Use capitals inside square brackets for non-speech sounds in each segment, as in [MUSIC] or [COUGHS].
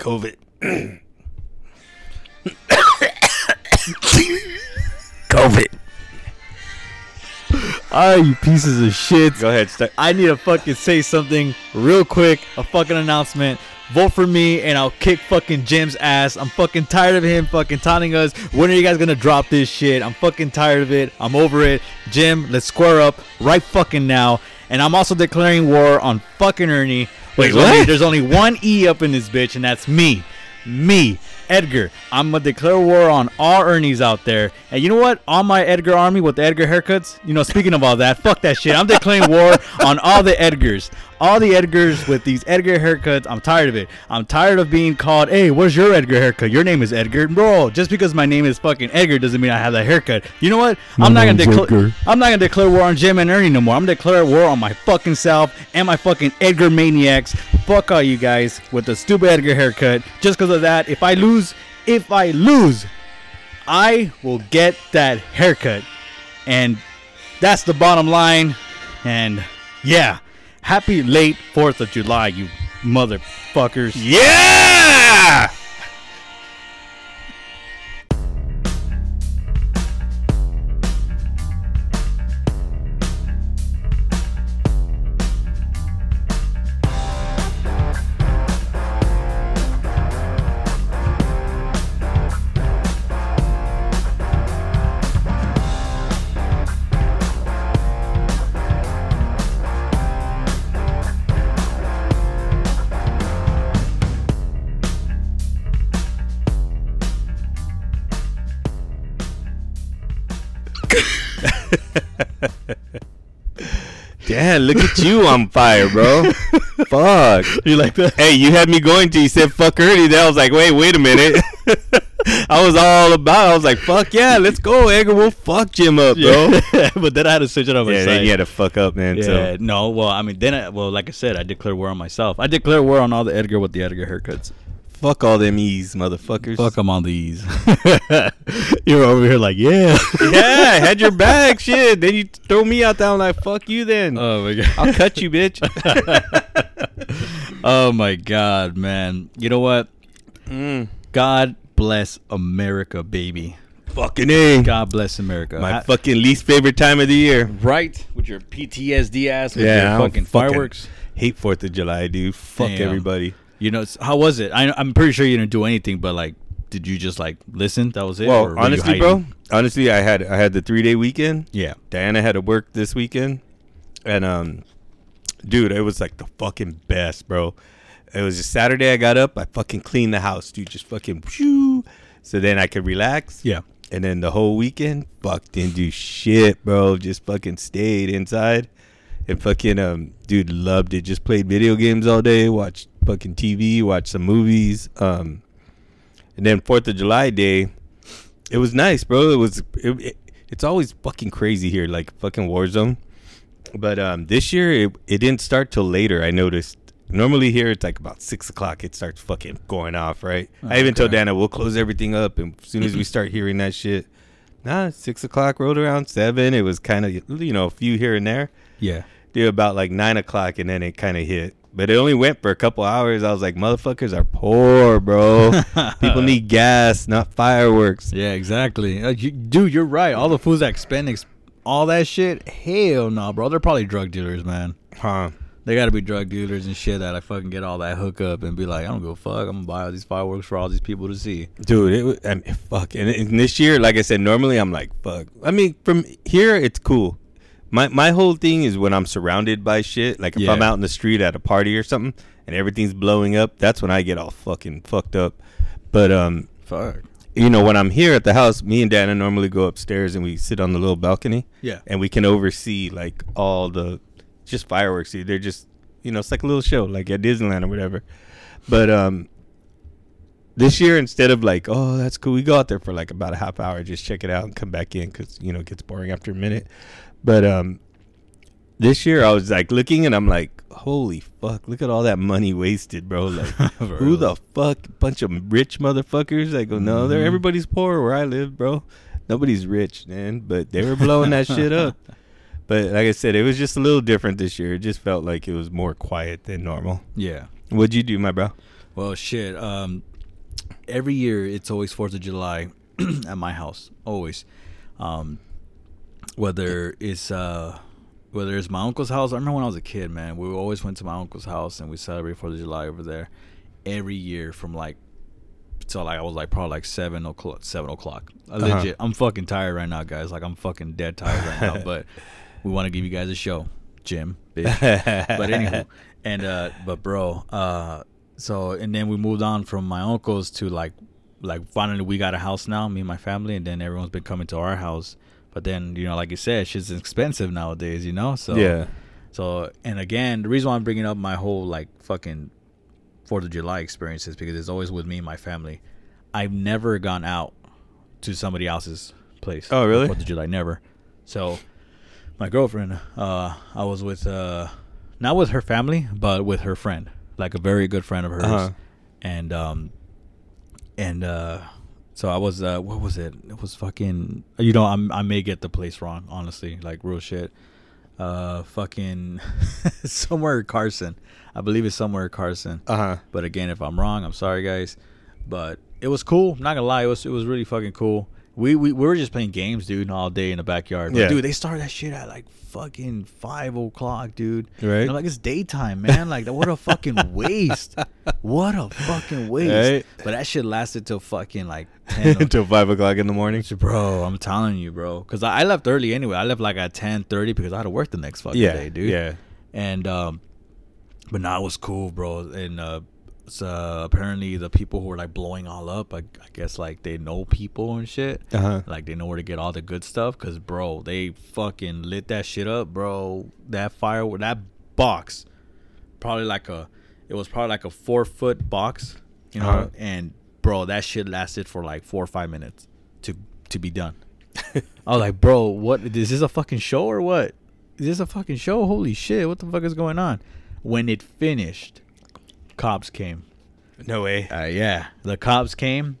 COVID. COVID. Ah, you pieces of shit. Go ahead. Start. I need to fucking say something real quick. A fucking announcement. Vote for me and I'll kick fucking Jim's ass. I'm fucking tired of him fucking taunting us when are you guys gonna drop this shit. I'm fucking tired of it. I'm over it. Jim, let's square up right fucking now. And I'm also declaring war on fucking Ernie. Wait, there's Only, there's only one E up in this bitch, and that's me. Me, Edgar. I'm gonna declare war on all Ernies out there. And you know what? On my Edgar army with the Edgar haircuts, you know, speaking of all that, fuck that shit. I'm declaring war [LAUGHS] on all the Edgars. All the Edgars with these Edgar haircuts. I'm tired of it. I'm tired of being called, hey, where's your Edgar haircut? Your name is Edgar. Bro, just because my name is fucking Edgar doesn't mean I have that haircut. You know what? I'm not gonna declare I'm not gonna declare war on Jim and Ernie no more. I'm gonna declare war on my fucking self and my fucking Edgar maniacs. Fuck all you guys with the stupid Edgar haircut. Just because of that, if I lose, if I lose, I will get that haircut. And that's the bottom line. And yeah, happy late 4th of July, you motherfuckers. Yeah. [LAUGHS] Damn, look at you on fire, bro. Fuck. You like that? Hey, you had me going to you said fuck Ernie. Then I was like, wait, wait a minute. [LAUGHS] I was all about. I was like, fuck yeah, let's go, Edgar. We'll fuck Jim up, bro. Yeah. [LAUGHS] but then I had to switch it up. Yeah, then you had to fuck up, man. Yeah, So no, well, I mean, then, I, well, like I said, I declare war on myself. I declare war on all the Edgar with the Edgar haircuts. Fuck all them E's, motherfuckers. Fuck them on these. [LAUGHS] You're over here like, yeah. [LAUGHS] yeah, I had your back, shit. Then you throw me out there. I'm like, fuck you, then. oh my god. I'll cut you, bitch. [LAUGHS] oh my god, man. You know what? mm. God bless America, baby. Fucking a. God bless America. My I- fucking least favorite time of the year. right with your PTSD ass with Yeah, your fucking fucking- fireworks. Hate Fourth of July, dude. Fuck Damn. everybody. You know, how was it? I, I'm pretty sure you didn't do anything, but like, did you just like listen? That was it. Well, honestly, bro. Honestly, I had I had the three day weekend. Yeah. Diana had to work this weekend, and um, dude, it was like the fucking best, bro. It was just Saturday. I got up, I fucking cleaned the house, dude. Just fucking, shoo. so then I could relax. Yeah. And then the whole weekend, fuck, didn't do shit, bro. Just fucking stayed inside, and fucking um, dude, loved it. Just played video games all day, watched fucking TV, watch some movies. Um, and then Fourth of July day, it was nice, bro. It was. It, it, it's always fucking crazy here, like fucking war zone. But um, this year it, it didn't start till later. I noticed. Normally here it's like about six o'clock. It starts fucking going off, right? I even told Dana we'll close everything up, and as soon as we start hearing that shit, nah, six o'clock rolled around seven. It was kind of you know a few here and there. Yeah. Dude, about like nine o'clock, and then it kind of hit. But it only went for a couple hours. I was like, motherfuckers are poor, bro. [LAUGHS] People need gas, not fireworks. Yeah, exactly. Uh, you, dude, you're right. All the fools that spend ex- all that shit, hell no, bro. They're probably drug dealers, man. Huh. They gotta be drug dealers and shit that I fucking get all that hookup and be like, I don't give a fuck. I'm gonna buy all these fireworks for all these people to see. Dude, it was, I mean, fuck. And, and this year, like I said, normally I'm like, fuck. I mean, from here, it's cool. My my whole thing is when I'm surrounded by shit. Like if Yeah. I'm out in the street at a party or something, and everything's blowing up, that's when I get all fucking fucked up. But um, Fuck. you know, when I'm here at the house, me and Dana normally go upstairs and we sit on the little balcony. Yeah. and we can oversee like all the just fireworks. They're just you know, it's like a little show, like at Disneyland or whatever. But um, this year instead of like, oh, that's cool, we go out there for like about a half hour, just check it out and come back in because you know it gets boring after a minute. But um, this year I was like looking and I'm like, holy fuck, look at all that money wasted, bro. [LAUGHS] Like, who the fuck, bunch of rich motherfuckers? I go, no, they're Mhm. everybody's poor where I live, bro. Nobody's rich, man, but they were blowing that shit up. [LAUGHS] But like I said, it was just a little different this year. It just felt like it was more quiet than normal. Yeah. What'd you do, my bro? Well, shit. Um, every year it's always Fourth of July [CLEARS THROAT] at my house. Always. Um, whether it's uh, whether it's my uncle's house. I remember when I was a kid, man. We always went to my uncle's house and we celebrate Fourth of July over there every year from like till like I was like probably like seven o'clock. Seven o'clock. Uh, Uh-huh. Legit. I'm fucking tired right now, guys. Like I'm fucking dead tired right now. But [LAUGHS] we want to give you guys a show, Jim. Bitch [LAUGHS] but anywho, and uh, but bro, uh, so and then we moved on from my uncle's to like, like finally we got a house now, me and my family, and then everyone's been coming to our house. But then you know, like you said, shit's expensive nowadays, you know. So yeah. So and again, the reason why I'm bringing up my whole like fucking Fourth of July experience is because it's always with me and my family. I've never gone out to somebody else's place. Oh, really? Fourth of July, never. So my girlfriend, uh, I was with uh, not with her family, but with her friend, like a very good friend of hers, Uh-huh. and um, and uh, so I was uh, what was it? It was fucking. You know, I'm, I may get the place wrong, honestly, like real shit. Uh, fucking [LAUGHS] somewhere Carson, I believe it's somewhere Carson. Uh huh. But again, if I'm wrong, I'm sorry, guys. But it was cool. I'm not gonna lie, it was it was really fucking cool. We we, we were just playing games, dude, all day in the backyard. But Yeah. dude, they started that shit at like fucking five o'clock, dude. Right. And I'm like, it's daytime, man. Like, what a fucking [LAUGHS] waste. What a fucking waste. Right. But that shit lasted till fucking like ten. Until [LAUGHS] five o'clock in the morning. Bro, I'm telling you, bro. Because I, I left early anyway. I left like at ten thirty because I had to work the next fucking Yeah, day, dude. yeah. And um, but now it was cool, bro. And uh, so apparently the people who were like blowing all up, I, I guess like they know people and shit. Uh huh. Like they know where to get all the good stuff. Cause bro, they fucking lit that shit up, bro. That fire, that box, probably like a, it was probably like a four foot box, you know. Uh-huh. And bro, that shit lasted for like four or five minutes to to be done. [LAUGHS] I was like, bro, what is this a fucking show or what? Is this a fucking show? Holy shit, what the fuck is going on? When it finished, cops came. No way. Uh, yeah, the cops came,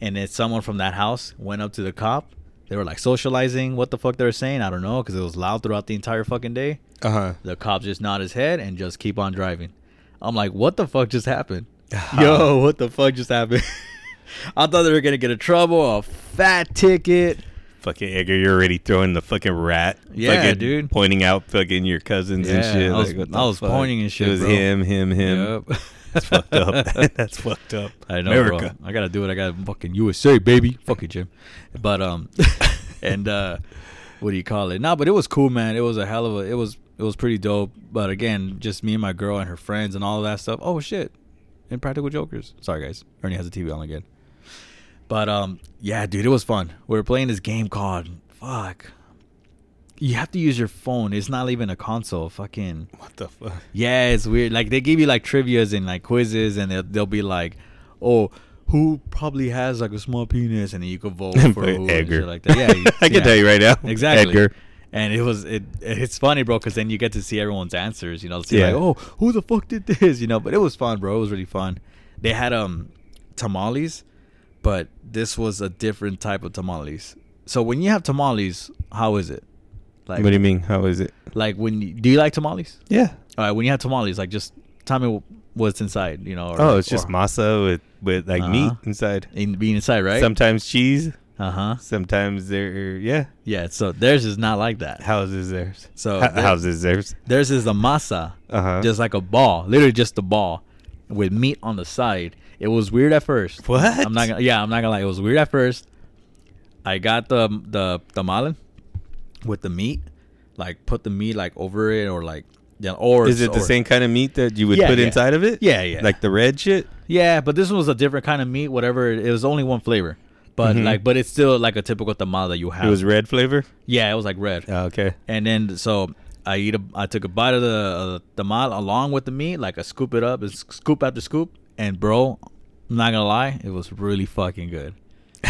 and then someone from that house went up to the cop. They were like socializing. What the fuck they were saying? I don't know, because it was loud throughout the entire fucking day. Uh huh. The cop just nod his head and just keep on driving. I'm like, what the fuck just happened? [SIGHS] Yo, what the fuck just happened? [LAUGHS] I thought they were gonna get a trouble, a fat ticket. Fucking Edgar, you're already throwing the fucking rat. Yeah, fucking dude. Pointing out fucking your cousins and shit. I was- like, I was pointing and shit, It was bro. him, him, him. Yep. [LAUGHS] That's fucked up. [LAUGHS] [LAUGHS] That's fucked up. I know, America. bro. I gotta do it. I got fucking USA, baby. Fuck it, Jim. But um, and uh, what do you call it? No, but it was cool, man. It was a hell of a. It was it was pretty dope. But again, just me and my girl and her friends and all of that stuff. Oh shit, Impractical Jokers. Sorry guys, Ernie has a TV on again. But um, yeah, dude, it was fun. We were playing this game called fuck. You have to use your phone. It's not even a console. Fucking What the fuck? yeah, it's weird. Like they give you like trivia's and like quizzes, and they'll, they'll be like, "Oh, who probably has like a small penis?" And then you could vote [LAUGHS] for who Edgar. like that. Yeah, [LAUGHS] you- I can yeah. tell you right now. exactly. Edgar. And it was it. It's funny, bro, because then you get to see everyone's answers. You know, see Yeah. like, "Oh, who the fuck did this?" You know, but it was fun, bro. It was really fun. They had um tamales, but this was a different type of tamales. So when you have tamales, how is it? Like, what do you mean? How is it? like when you, do you like tamales? Yeah. All right, when you have tamales, like just tell me what's inside, you know. Or, Oh, it's just masa with with like meat Uh-huh. inside. in, being inside, right? Sometimes cheese. uh huh. Sometimes they're yeah. Yeah. So theirs is not like that. How's is theirs? So there- how's is theirs? Theirs is a masa, Uh huh. just like a ball, literally just a ball with meat on the side. It was weird at first. What? I'm not gonna. Yeah, I'm not gonna lie. It was weird at first. I got the the tamale with the meat, like put the meat like over it or like yeah, or is it the or- same kind of meat that you would Yeah, put yeah. inside of it? Yeah, yeah. Like the red shit. Yeah, but this one was a different kind of meat. Whatever, it was only one flavor, but Mhm. like, but it's still like a typical tamale that you have. It was red flavor. yeah, it was like red. Oh, okay. And then so I eat a, I took a bite of the uh, tamal along with the meat, like I scoop it up, it's scoop after scoop, and bro, I'm not gonna lie, it was really fucking good. [LAUGHS]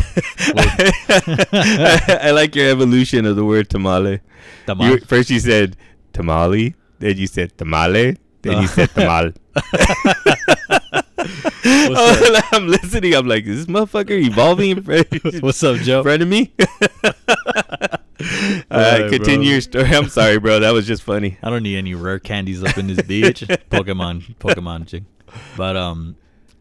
I like your evolution of the word tamale. Tamal. You, first you said tamale, then you said tamale, then Uh. you said tamal. [LAUGHS] What's [LAUGHS] I'm listening. I'm like, is this motherfucker evolving What's up, Joe? in front of me? uh, Alright, continue bro. your story. I'm sorry, bro. That was just funny. I don't need any rare candies up in this bitch. Pokemon, Pokemon chick. But um,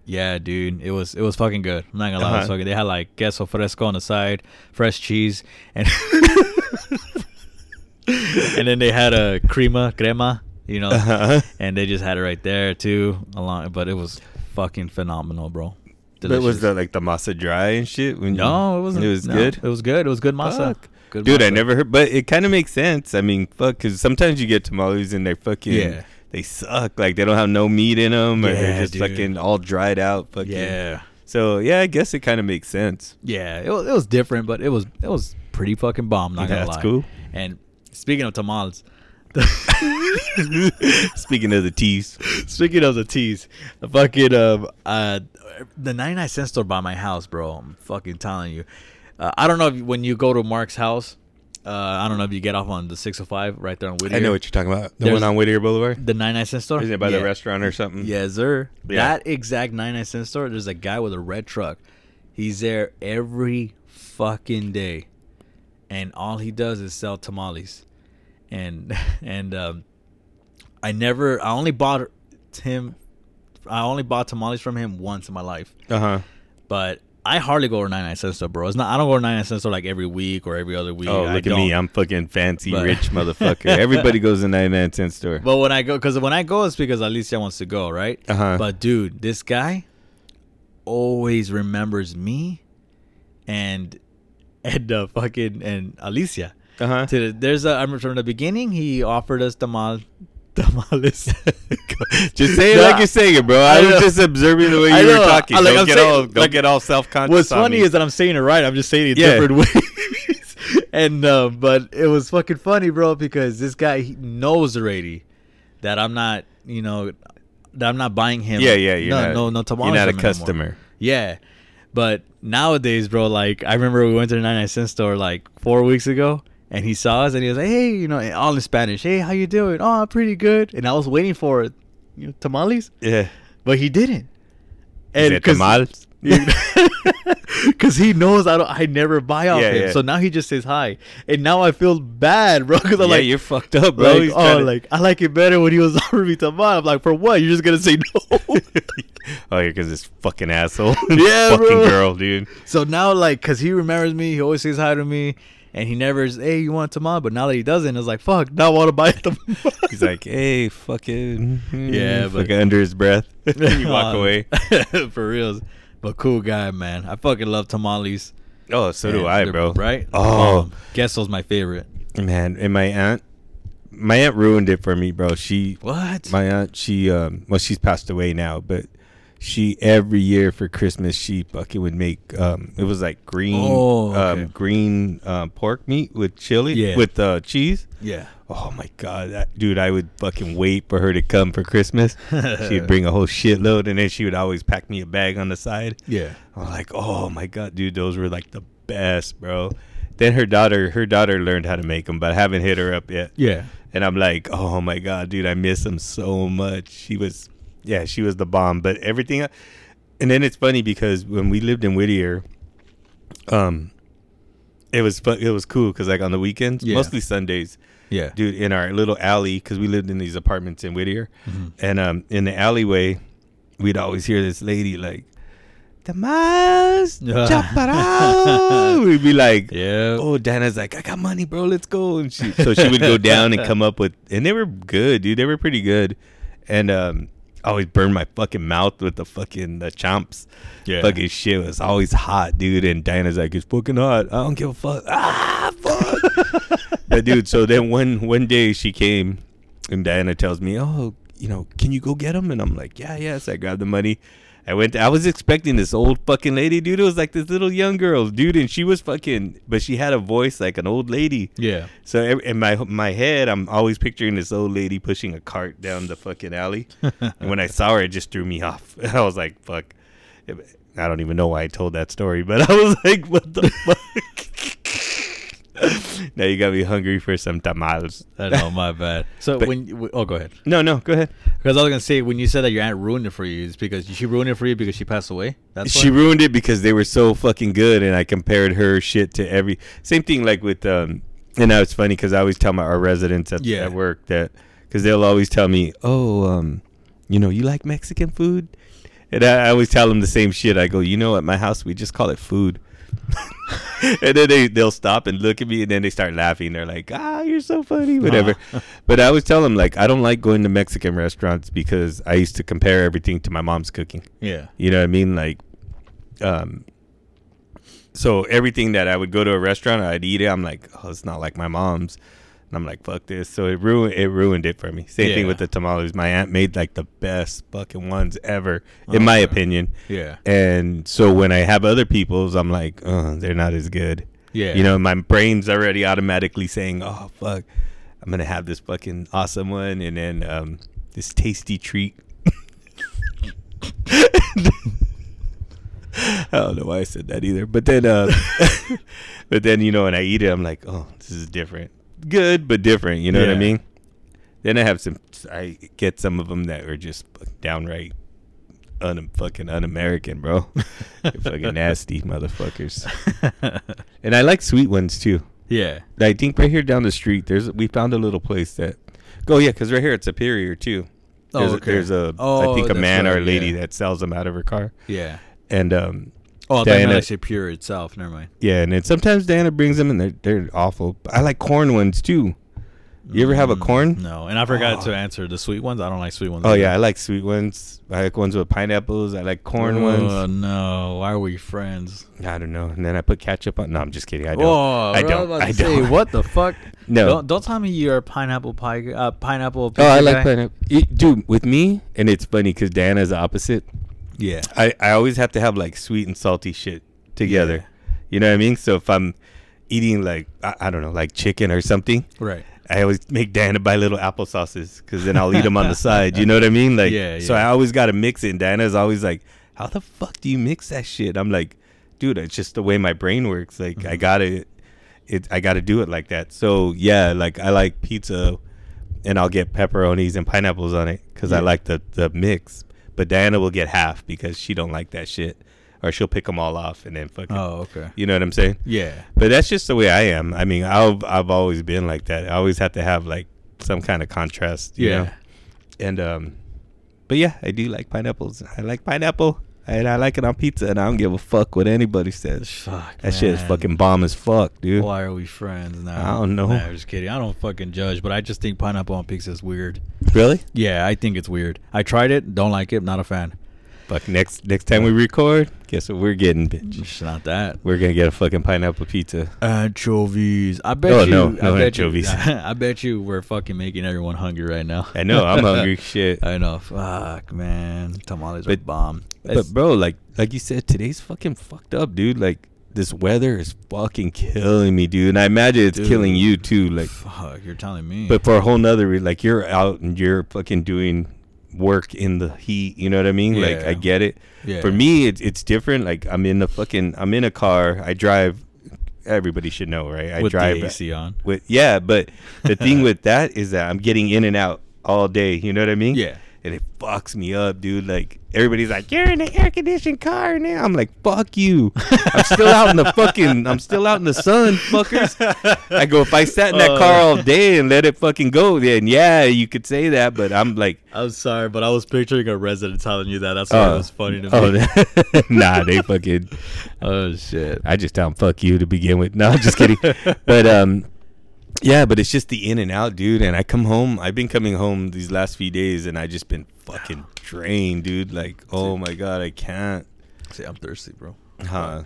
Yeah, dude, it was it was fucking good. I'm not gonna lie, it was Uh-huh. fucking. They had like queso fresco on the side, fresh cheese, and [LAUGHS] and then they had a crema, crema, you know, Uh-huh. and they just had it right there too, along. But it was fucking phenomenal, bro. But was Delicious. the like the masa dry and shit? When no, it wasn't. It was no, good. It was good. It was good masa. Fuck. Good Dude, I never heard, but it kind of makes sense. I mean, fuck, because sometimes you get tamales and they're fucking, Yeah. They suck. Like they don't have no meat in them, or Yeah, they're just dude. fucking all dried out. Fucking. Yeah, So yeah, I guess it kind of makes sense. yeah. It was, it was different, but it was it was pretty fucking bomb. Not Yeah, gonna that's lie. cool. And speaking of tamales. [LAUGHS] Speaking of the teas, Speaking of the teas, the fucking um uh the 99 cent store by my house, bro. I'm fucking telling you. Uh, I don't know if when you go to Mark's house, uh, I don't know if you get off on the 605 right there on Whittier. I know what you're talking about. The There's- one on Whittier Boulevard. the 99 cent store. Isn't it by yeah. the restaurant or something? Yes, sir. Yeah. That exact 99 cent store. There's a guy with a red truck. He's there every fucking day, and all he does is sell tamales. And [LAUGHS] and um, I never. I only bought him. I only bought tamales from him once in my life. Uh huh. But I hardly go to 99 cent store, bro. It's not. I don't go to 99 cent store like every week or every other week. Oh, I look at me! I'm fucking fancy, But- rich [LAUGHS] motherfucker. Everybody goes to 99 cent store. But when I go, because when I go, it's because Alicia wants to go, right? Uh-huh. But dude, this guy always remembers me and and uh, fucking and Alicia. Uh huh. To the, there's a I remember from the beginning he offered us tamal tamales. [LAUGHS] Just say it No, like you're saying it, bro. I, I was know. just observing the way you were talking. I- like, don't I'm get saying- all don't like, get all self conscious. What's funny is that I'm saying it right. I'm just saying it Yeah. different [LAUGHS] ways. and uh, but it was fucking funny, bro, because this guy he knows already that I'm not, you know, that I'm not buying him. yeah, yeah. You're no, not, no, no tamales You're not a him anymore. customer. Yeah. But nowadays, bro, like I remember we went to the 99 cent store like four weeks ago and he saw us and he was like, Hey, you know, all in Spanish, hey, how you doing? Oh, I'm pretty good. And I was waiting for you know, tamales, Yeah. but he didn't. Is it tamales? [LAUGHS] Because [LAUGHS] he knows I don't, I never buy off Yeah, him. yeah. So now he just says hi, and now I feel bad, bro. Because I'm yeah, like, you're fucked up, bro. like, oh, to- like I like it better when he was [LAUGHS] offering me tamal. I'm like, for what? You're just gonna say no? oh, yeah, because this fucking asshole. Yeah, fucking bro. girl, dude. So now, like, cause he remembers me, he always says hi to me, and he never is, hey, you want a tamal? But now that he doesn't, it's like, fuck, now I want to buy [LAUGHS] the. He's like, hey, fucking. Yeah, but- Fucking under his breath. and [LAUGHS] [LAUGHS] you walk away. for reals. But cool guy, man. I fucking love tamales. Oh, so do And I, they're- bro. Right? Oh, Um, Queso's my favorite. man. And my aunt, my aunt ruined it for me, bro. She, What? my aunt, she, um, well, she's passed away now, but she every year for Christmas she fucking would make um it was like green Oh, okay. um green uh, pork meat with chili Yeah. with uh cheese. yeah. Oh my god, that, dude! I would fucking wait for her to come for Christmas. [LAUGHS] She'd bring a whole shitload, and then she would always pack me a bag on the side. Yeah. I'm like, oh my god, dude, those were like the best, bro. Then her daughter, her daughter learned how to make them, but I haven't hit her up yet. Yeah. And I'm like, oh my god, dude, I miss them so much. She was, yeah, she was the bomb. But everything, and then it's funny because when we lived in Whittier, um, it was fu- it was cool because like on the weekends, Yeah. mostly Sundays, Yeah. dude, in our little alley because we lived in these apartments in Whittier, Mhm. and um, in the alleyway, we'd always hear this lady like, "Tomas, [LAUGHS] champurrado." We'd be like, Yeah. oh, Dana's like, I got money, bro. Let's go. And she, so she would go down and come up with, and they were good, dude. They were pretty good. And um, always burned my fucking mouth with the fucking the chomps. Yeah. Fucking shit was always hot, dude. And Diana's like, it's fucking hot. I don't give a fuck. [LAUGHS] Ah, fuck. [LAUGHS] but dude, so then one one day she came, and Diana tells me, oh, you know, can you go get them? And I'm like, yeah, yeah. So I grabbed the money. I went. I was expecting this old fucking lady, dude. It was like this little young girl, dude, and she was fucking, but she had a voice like an old lady. Yeah. So in my my head, I'm always picturing this old lady pushing a cart down the fucking alley. [LAUGHS] and when I saw her, it just threw me off. [LAUGHS] I was like, "Fuck." I don't even know why I told that story, but I was like, "What the [LAUGHS] fuck?" [LAUGHS] now you got me hungry for some tamales. I know, my bad. [LAUGHS] So But- when you- oh, go ahead. No, no, go ahead. Because I was gonna say when you said that your aunt ruined it for you, is because she ruined it for you because she passed away. That's she why? ruined it because they were so fucking good, and I compared her shit to every same thing. Like with um, and now it's funny because I always tell my our residents at, Yeah. at work that because they'll always tell me, oh, um, you know, you like Mexican food, and I, I always tell them the same shit. I go, you know, at my house we just call it food. [LAUGHS] and then they they'll stop and look at me, and then they start laughing. They're like, "Ah, you're so funny," whatever. but I always tell them like, I don't like going to Mexican restaurants because I used to compare everything to my mom's cooking. Yeah. You know what I mean? Like, um, so everything that I would go to a restaurant, I'd eat it. I'm like, oh, it's not like my mom's. And I'm like, fuck this. So it ruined it ruined it for me. Same thing with the tamales. My aunt made like the best fucking ones ever, in my Okay. opinion. Yeah. And so when I have other people's, I'm like, oh, they're not as good. Yeah. You know, my brain's already automatically saying, oh fuck, I'm gonna have this fucking awesome one, and then um, this tasty treat. [LAUGHS] I don't know why I said that either, but then, uh, [LAUGHS] but then you know, when I eat it, I'm like, oh, this is different, good but different. You know what I mean? Then I have some. I get some of them that are just downright un fucking un-American, bro. [LAUGHS] Fucking [LAUGHS] nasty motherfuckers. [LAUGHS] And I like sweet ones too. yeah. I think right here down the street, there's we found a little place that. Go yeah, because right here at Superior too. Oh, There's, okay. a, there's a I Oh, think a man or a lady yeah. that sells them out of her car, Yeah. and um Oh, I thought you meant Diana- actually pure itself. Never mind. yeah, and then sometimes Diana brings them and they're they're awful. I like corn ones too. You ever have a Mm, corn? No, and I forgot Oh. to answer the sweet ones. I don't like sweet ones. Oh either. yeah, I like sweet ones. I like ones with pineapples. I like corn Oh ones. Oh no! Why are we friends? I don't know. And then I put ketchup on. No, I'm just kidding. I don't. Oh, I don't. about I don't. what the fuck? [LAUGHS] No. Don't, don't tell me you're a pineapple pie. Uh, pineapple. Oh, I like guy. pineapple. It- dude, with me, and it's funny because Diana's the opposite. Yeah. I, I always have to have like sweet and salty shit together. Yeah. You know what I mean? So if I'm eating like I, I don't know, like chicken or something, Right. I always make Diana buy little applesauces because then I'll eat them on the [LAUGHS] side. You know what I mean? Like, Yeah, So. I always got to mix it. And Diana's always like, "How the fuck do you mix that shit?" I'm like, "Dude, it's just the way my brain works. Like, Mm-hmm. I gotta, it, I gotta do it like that." So yeah, like I like pizza, and I'll get pepperonis and pineapples on it because I like the the mix. But Diana will get half because she don't like that shit, or she'll pick them all off and then fucking. Oh, okay. You know what I'm saying? Yeah. But that's just the way I am. I mean, I've I've always been like that. I always have to have like some kind of contrast. You Yeah. Know? And um, but yeah, I do like pineapples. I like pineapple, and I like it on pizza, and I don't give a fuck what anybody says. Fuck. That shit is fucking bomb as fuck, dude. Why are we friends now? I don't know. Nah, I'm just kidding. I don't fucking judge, but I just think pineapple on pizza is weird. Really? Yeah, I think it's weird. I tried it. Don't like it. Not a fan. Fuck. Next next time we record, guess what we're getting, bitch? It's not that. We're gonna get a fucking pineapple pizza. Anchovies. I bet Oh, you. no, I no bet anchovies. You, [LAUGHS] I bet you we're fucking making everyone hungry right now. I know. I'm hungry. [LAUGHS] Shit. I know. Fuck, man. Tamales are But- bomb. But bro, like like you said, today's fucking fucked up, dude. Like this weather is fucking killing me, dude. And I imagine it's killing you too. Like, fuck, you're telling me. but for a whole nother, like you're out and you're fucking doing work in the heat. You know what I mean? Like I get it. yeah. For me, it's it's different. Like I'm in the fucking I'm in a car. I drive. Everybody should know, right? I with drive the AC on. with yeah. But the thing with that is that I'm getting in and out all day. You know what I mean? [LAUGHS] Yeah. and it fucks me up, dude. Like everybody's like, "You're in an air conditioned car now." I'm like, "Fuck you!" I'm still out in the fucking. I'm still out in the sun, fuckers. I go if I sat in that Uh. car all day and let it fucking go, then yeah, you could say that. But I'm like, I'm sorry, but I was picturing a resident telling you that. That's why it was it was funny to oh, me. [LAUGHS] nah, they fucking. [LAUGHS] Oh shit. I just tell them fuck you to begin with. No, I'm just kidding. [LAUGHS] but um, yeah, but it's just the in and out, dude. And I come home. I've been coming home these last few days, and I just been fucking drained, dude. Like, oh my god, I can't. See, I'm thirsty, bro. Huh.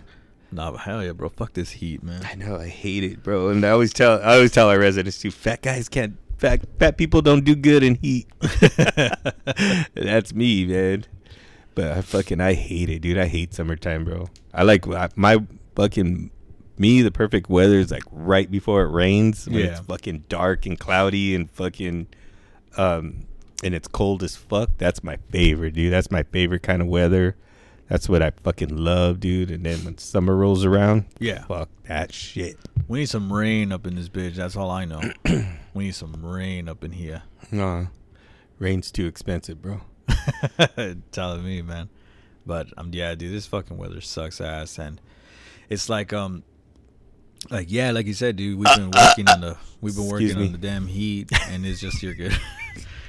Nah, but hell yeah, bro. Fuck this heat, man. I know I hate it, bro. And I always tell I always tell our residents too, fat guys can't fat fat people don't do good in heat. [LAUGHS] That's me, man. But I fucking I hate it, dude. I hate summertime, bro. I like I- my fucking me the perfect weather is like right before it rains when it's fucking dark and cloudy and fucking um and it's cold as fuck. That's my favorite, dude. That's my favorite kind of weather. That's what I fucking love, dude. And then when summer rolls around, Yeah. fuck that shit. We need some rain up in this bitch. That's all I know. [CLEARS THROAT] we need some rain up in here. Nah, rain's too expensive, bro. [LAUGHS] telling me, man. But um, yeah, dude, this fucking weather sucks ass, and it's like um, like yeah, like you said, dude, we've been working on the we've been Excuse working me. on the damn heat, and it's just you're good. [LAUGHS]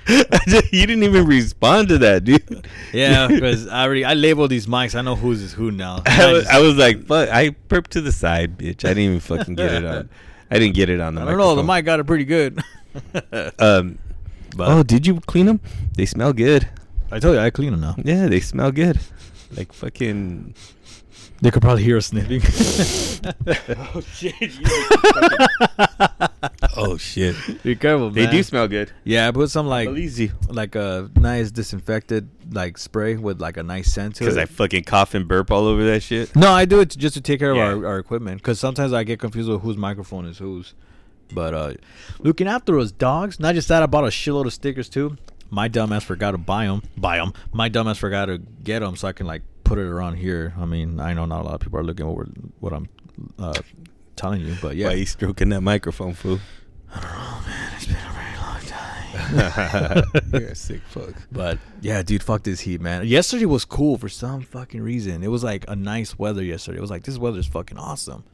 [LAUGHS] you didn't even respond to that, dude. Yeah, [LAUGHS] because I already I labeled these mics. I know who's is who now. [LAUGHS] I was, just- I was like, fuck. I perped to the side, bitch. I didn't even fucking get it on. I didn't get it on the I don't know. The mic got it pretty good. Um, But- oh, did you clean them? They smell good. I told you I clean them now. Yeah, they smell good. Like fucking. They could probably hear us sniffing. [LAUGHS] oh shit! oh shit! Be careful, man. They man. do smell good. Yeah, I put some like easy. like a nice disinfected like spray with like a nice scent to it. Because I fucking cough and burp all over that shit. no, I do it just to take care of our, our equipment because sometimes I get confused with whose microphone is whose. But uh looking after those dogs. Not just that, I bought a shitload of stickers too. My dumbass forgot to buy them. Buy them. My dumbass forgot to get them so I can like put it around here. I mean, I know not a lot of people are looking over what I'm uh, telling you, but yeah. Why you stroking that microphone, fool? Oh, man. It's been a very long time. [LAUGHS] You're a sick fuck. But yeah, dude, fuck this heat, man. Yesterday was cool for some fucking reason. It was like a nice weather yesterday. It was like this weather's fucking awesome.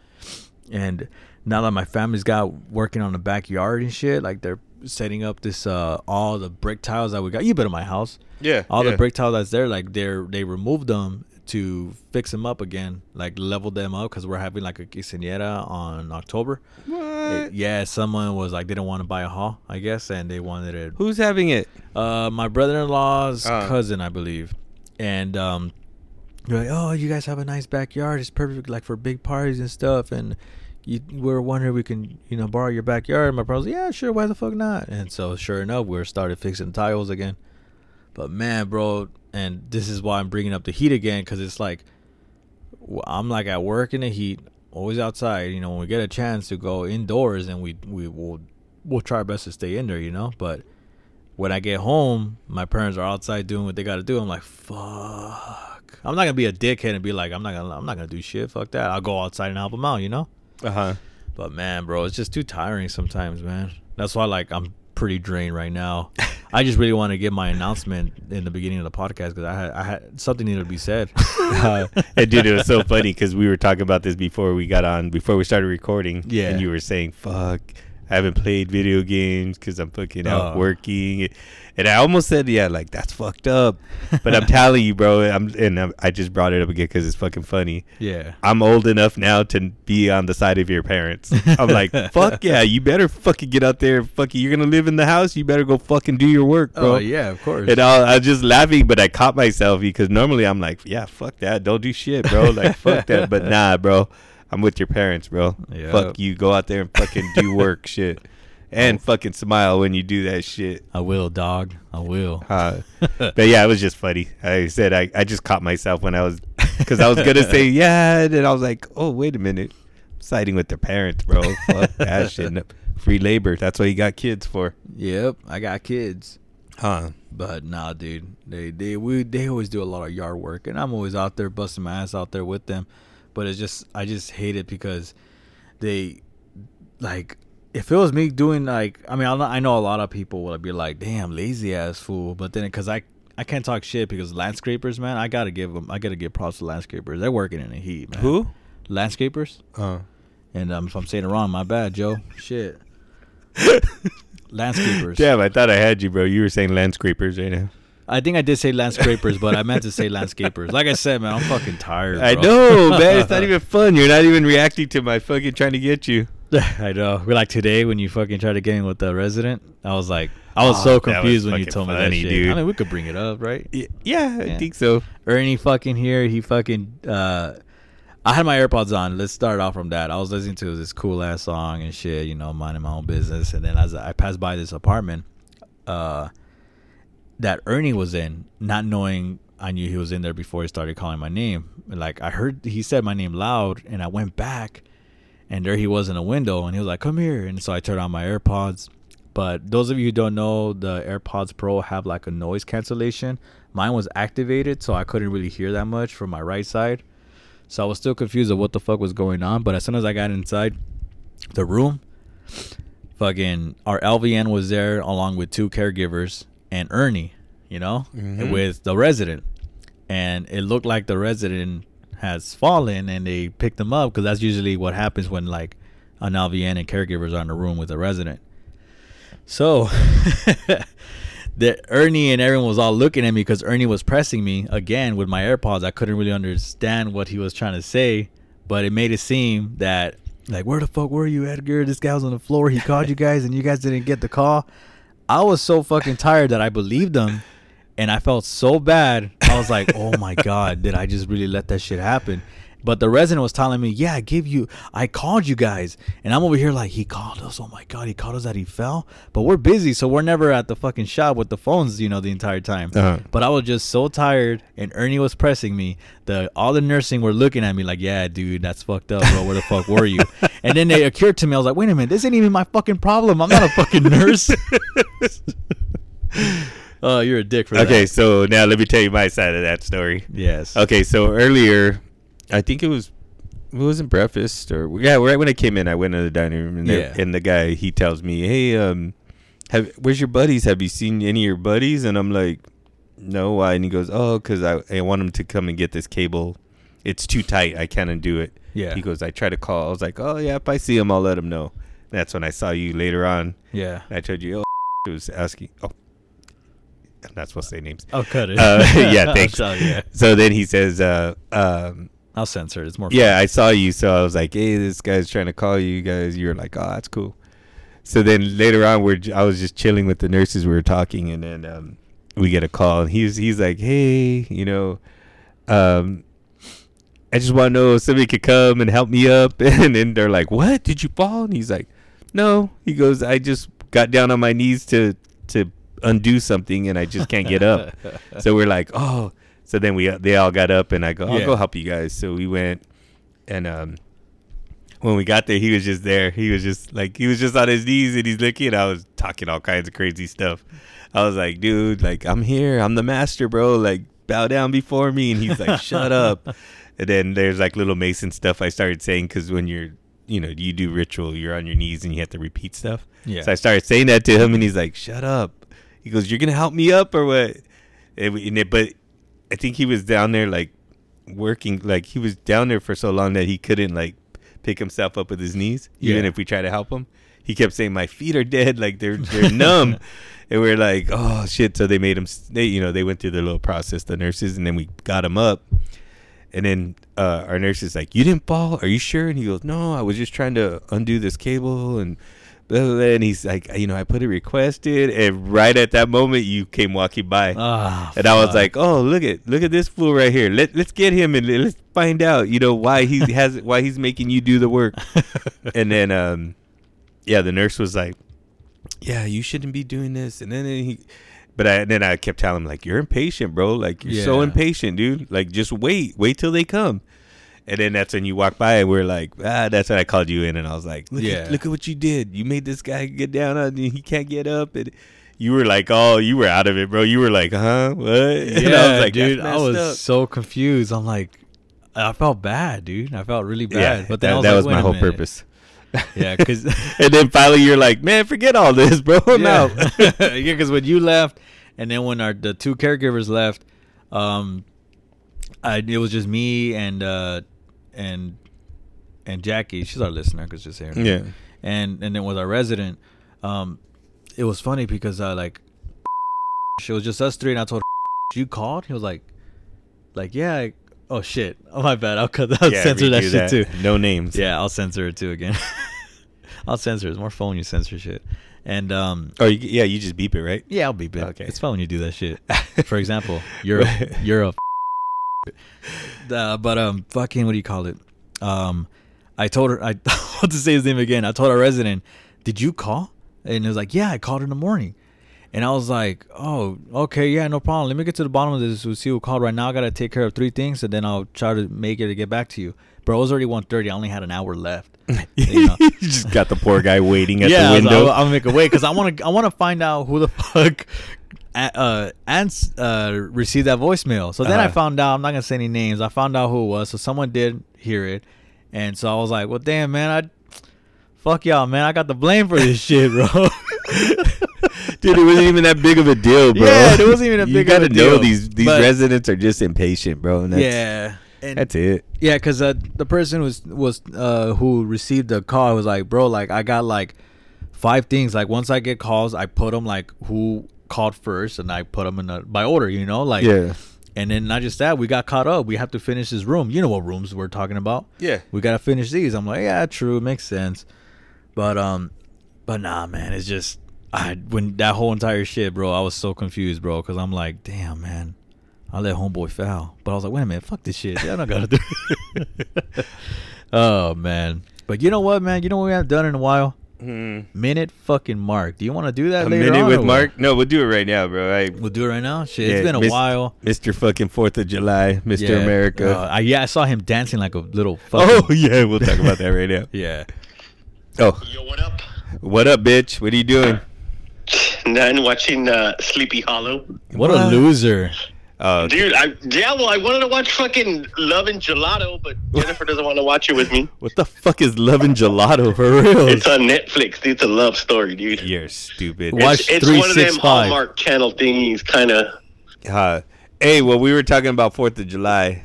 And now that my family's got working on the backyard and shit, like they're setting up this uh all the brick tiles that we got. You been in my house. Yeah. All yeah. the brick tiles that's there, like they're they removed them to fix them up again, like level them up because we're having like a quinceañera on October. What? Yeah, someone was like they didn't want to buy a hall, I guess, and they wanted it Who's having it? uh, my brother-in-law's Uh. cousin, I believe, and um, they're like, "Oh, you guys have a nice backyard. It's perfect, like for big parties and stuff." And you, we're wondering if we can, you know, borrow your backyard. My brother's like, "Yeah, sure. Why the fuck not?" And so, sure enough, we started fixing tiles again. But man, bro, and this is why I'm bringing up the heat again because it's like I'm like at work in the heat, always outside. You know, when we get a chance to go indoors, and we we will we'll try our best to stay in there. You know, but when I get home, my parents are outside doing what they got to do. I'm like, fuck. I'm not gonna be a dickhead and be like, I'm not gonna, I'm not gonna do shit. Fuck that. I'll go outside and help them out. You know. Uh huh. But man, bro, it's just too tiring sometimes, man. That's why, like, I'm pretty drained right now. [LAUGHS] I just really want to get my announcement in the beginning of the podcast because I had, I had something needed to be said. [LAUGHS] uh, and dude, it was so funny because we were talking about this before we got on, before we started recording. Yeah. And you were saying, "Fuck, I haven't played video games because I'm fucking out Oh. working." And I almost said, "Yeah, like that's fucked up." But I'm [LAUGHS] telling you, bro. I'm and I'm, I just brought it up again because it's fucking funny. yeah. I'm old enough now to be on the side of your parents. I'm like, [LAUGHS] fuck yeah, you better fucking get out there. Fucking, you're gonna live in the house. You better go fucking do your work, bro. Oh yeah, of course. And I, I was just laughing, but I caught myself because normally I'm like, yeah, fuck that. Don't do shit, bro. Like, fuck that. But [LAUGHS] nah, bro. I'm with your parents, bro. Yeah. Fuck you. Go out there and fucking do work [LAUGHS] shit. And Oh. fucking smile when you do that shit. I will, dog. I will. [LAUGHS] Uh, but yeah, it was just funny. I said I, I just caught myself when I was because I was gonna say [LAUGHS] yeah, and then I was like, oh wait a minute, siding with their parents, bro. Fuck that shit. Free labor. That's what you got kids for. Yep, I got kids. Huh? But nah, dude, they they we they always do a lot of yard work, and I'm always out there busting my ass out there with them. But it's just I just hate it because they like if it was me doing like I mean I know- I know a lot of people would be like, damn, lazy ass fool. But then because I I can't talk shit because landscapers, man, I gotta give them I gotta give props to landscapers. They're working in the heat, man. Who? Landscapers. Uh, And um, if I'm saying it wrong, my bad, Joe. Shit. [LAUGHS] Landscapers. Damn, I thought I had you, bro. You were saying landscapers right now. I think I did say landscapers, but I meant to say landscapers. Like I said, man, I'm fucking tired. I know, man. It's not [LAUGHS] even fun. You're not even reacting to my fucking trying to get you. I know. We're like today when you fucking tried to get in with the resident. I was like, I was Oh, so confused was when you told me that shit. dude. I mean, we could bring it up, right? Y- Yeah, I think so. Ernie fucking here. He fucking. uh I had my AirPods on. Let's start off from that. I was listening to this cool ass song and shit. You know, minding my own business. And then as I passed by this apartment, uh, that Ernie was in, not knowing I knew he was in there before he started calling my name. Like I heard he said my name loud, and I went back, and there he was in a window, and he was like, "Come here!" And so I turned on my AirPods. But those of you who don't know, the AirPods Pro have like a noise cancellation. Mine was activated, so I couldn't really hear that much from my right side. So I was still confused of what the fuck was going on. But as soon as I got inside the room, fucking our LVN was there along with two caregivers and Ernie, you know, Mhm. with the resident. And it looked like the resident has fallen and they picked him up because that's usually what happens when like an LVN and caregivers are in a room with a resident. So [LAUGHS] the Ernie and everyone was all looking at me because Ernie was pressing me again with my AirPods. I couldn't really understand what he was trying to say, but it made it seem that like, where the fuck were you, Edgar? This guy was on the floor. He called you guys, and you guys didn't get the call. I was so fucking tired that I believed them, and I felt so bad. I was like, oh my god, did I just really let that shit happen? But the resident was telling me, yeah, I gave you, I called you guys. And I'm over here like, he called us. Oh my God, he called us that he fell. But we're busy, so we're never at the fucking shop with the phones, you know, the entire time. Uh-huh. But I was just so tired, and Ernie was pressing me. The All the nursing were looking at me like, yeah, dude, that's fucked up, bro. Where the fuck were you? [LAUGHS] And then it occurred to me, I was like, wait a minute, this ain't even my fucking problem. I'm not a fucking nurse. [LAUGHS] Oh, you're a dick for that. Okay, so now let me tell you my side of that story. Yes. Okay, so earlier, I think it was it wasn't breakfast or yeah, right when I came in, I went to the dining room and, Yeah. the, and the guy he tells me, "Hey, um, have where's your buddies? Have you seen any of your buddies?" And I'm like, "No, why?" And he goes, "Oh, because I I want him to come and get this cable. It's too tight. I can't undo it." Yeah. He goes, "I try to call. I was like, oh yeah, if I see him, I'll let him know." That's when I saw you later on. Yeah. I told you, oh, [LAUGHS] it was asking. Oh, I'm not supposed to say names. I'll cut it. Uh, [LAUGHS] yeah, [LAUGHS] thanks. You, yeah. So then he says, uh, um, I'll censor it. It's more. yeah, I saw you, so I was like, "Hey, this guy's trying to call you guys." You were like, "Oh, that's cool." So then later on, we're I was just chilling with the nurses. We were talking, and then um, we get a call, and he's he's like, "Hey, you know, um, I just want to know if somebody could come and help me up." [LAUGHS] And then they're like, "What? Did you fall?" And he's like, "No." He goes, "I just got down on my knees to to undo something, and I just can't get up." [LAUGHS] so we're like, "Oh." So then we they all got up, and I go, "I'll Yeah. go help you guys." So we went, and um, when we got there, he was just there. He was just like he was just on his knees, and he's looking. I was talking all kinds of crazy stuff. I was like, "Dude, like I'm here. I'm the master, bro. Like bow down before me." And he's like, "Shut [LAUGHS] up." And then there's like little Mason stuff I started saying because when you're you know you do ritual, you're on your knees and you have to repeat stuff. Yeah. So I started saying that to him, and he's like, "Shut up." He goes, "You're gonna help me up or what?" And it- but I think he was down there like working, like he was down there for so long that he couldn't like pick himself up with his knees, even Yeah. if we try to help him. He kept saying, "My feet are dead, [LAUGHS] like they're they're numb," [LAUGHS] and we're like, "Oh shit!" So they made him. They you know they went through their little process, the nurses, and then we got him up. And then uh, our nurse is like, "You didn't fall? Are you sure?" And he goes, "No, I was just trying to undo this cable." And. And he's like, "You know, I put it requested." And right at that moment, you came walking by, Ah, and I was like, "Oh, look at look at this fool right here. Let let's get him and let's find out, you know, why he [LAUGHS] has why he's making you do the work." [LAUGHS] and then, um, yeah, the nurse was like, "Yeah, you shouldn't be doing this." And then he, but I then I kept telling him like, "You're impatient, bro. Like you're so impatient, dude. Like just wait, wait till they come." And then that's when you walk by and we're like, ah, that's when I called you in and I was like, look, Yeah. at, look at what you did. You made this guy get down on he can't get up and you were like, oh, you were out of it, bro. You were like, huh, what? Yeah, [LAUGHS] and I was like, dude, I was up." so confused. I'm like, I felt bad, dude. I felt really bad. yeah, but then that, was, that like, was my whole minute. purpose. Yeah, [LAUGHS] 'cause- and then finally you're like, man, forget all this, bro. I'm out. [LAUGHS] yeah, because when you left, and then when our the two caregivers left, um, I it was just me and uh and and Jackie. She's our listener because just here. yeah. and and then with our resident, um, it was funny because uh like, she was just us three, and I told her, you called. He was like, like yeah. I, oh shit! Oh my bad. I'll cut. I'll Yeah, censor that redo shit too. No names. Yeah, I'll censor it too again. [LAUGHS] I'll censor it. It's more fun when you censor shit. And um, Oh, you, yeah, you just beep it, right? yeah, I'll beep it. Okay. It's fun when you do that shit. [LAUGHS] For example, you're a, you're a. [LAUGHS] [LAUGHS] Uh, but um, fucking what do you call it? Um, I told her I [LAUGHS] want to say his name again. I told our resident, "Did you call?" And it was like, "Yeah, I called in the morning." And I was like, "Oh, okay, yeah, no problem. Let me get to the bottom of this. We'll see who called right now. I gotta take care of three things, and then I'll try to make it to get back to you." Bro, it was already 1.30. I only had an hour left. [LAUGHS] You know? you just got the poor guy waiting at yeah, the I was like, window. I'll, I'll make a wait because I want to. I want to find out who the fuck uh, Ants uh, received that voicemail. So then I Uh-huh. found out. I'm not gonna say any names. I found out who it was. So someone did hear it, and so I was like, "Well, damn, man, I fuck y'all, man. I got the blame for this [LAUGHS] shit, bro." [LAUGHS] Dude, it wasn't even that big of a deal, bro. Yeah, it wasn't even a you big of gotta know these these But- residents are just impatient, bro. And that's, yeah, and that's it. Yeah, because uh, the person was was uh, who received the call was like, bro, like I got like five things. Like once I get calls, I put them like who called first, and I put them in a, by order. You know, like Yeah. And then not just that, we got caught up. We have to finish this room. You know what rooms we're talking about? Yeah. We gotta finish these. I'm like, yeah, true, makes sense. But um, but nah, man, it's just I when that whole entire shit, bro. I was so confused, bro, because I'm like, damn, man, I let homeboy foul. But I was like, wait a minute, fuck this shit. I don't gotta do. it. [LAUGHS] [LAUGHS] oh man, but you know what, man? You know what we haven't done in a while? Hmm. Minute fucking mark. Do you want to do that A later minute on with or what? Mark? No, we'll do it right now, bro. I, We'll do it right now. Shit, Yeah, it's been a Miss- while. Mr. fucking Fourth of July, Mr. Yeah. America. Uh, I, yeah, I saw him dancing like a little. [LAUGHS] Fucking, oh yeah, we'll talk about that right now. [LAUGHS] yeah. Oh, Yo, what up? what up, bitch? What are you doing? None watching uh, Sleepy Hollow. What, a loser. Oh, Dude, I yeah, well, I wanted to watch fucking Love and Gelato, but Jennifer doesn't want to watch it with me. [LAUGHS] what the fuck is Love and Gelato? For real. It's on Netflix. It's a love story, dude. You're stupid. Watch It's, it's one of them 365. Hallmark channel thingies, kind of. Uh, hey, well, we were talking about Fourth of July,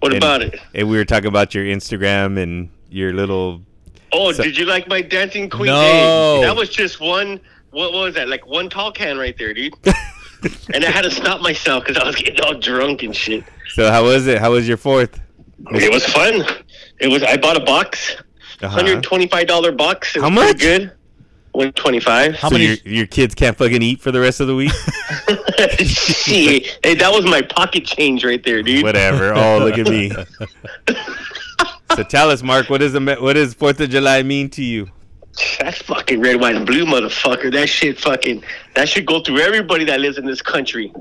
What And- about it? and we were talking about your Instagram and your little. Oh, so- did you like my dancing queen? No. Hey, that was just one. What was that? Like one tall can right there, dude. [LAUGHS] and I had to stop myself because I was getting all drunk and shit. So how was it? How was your fourth? It was fun. It was. I bought a box, Uh-huh. hundred twenty-five dollar box. It How was much? Good. One twenty-five. How so many- your your kids can't fucking eat for the rest of the week? [LAUGHS] Shit. Hey, that was my pocket change right there, dude. Whatever. Oh, look at me. [LAUGHS] So tell us, Mark, what does the what does Fourth of July mean to you? That's fucking red, white, and blue, motherfucker. That shit fucking. That should go through everybody that lives in this country.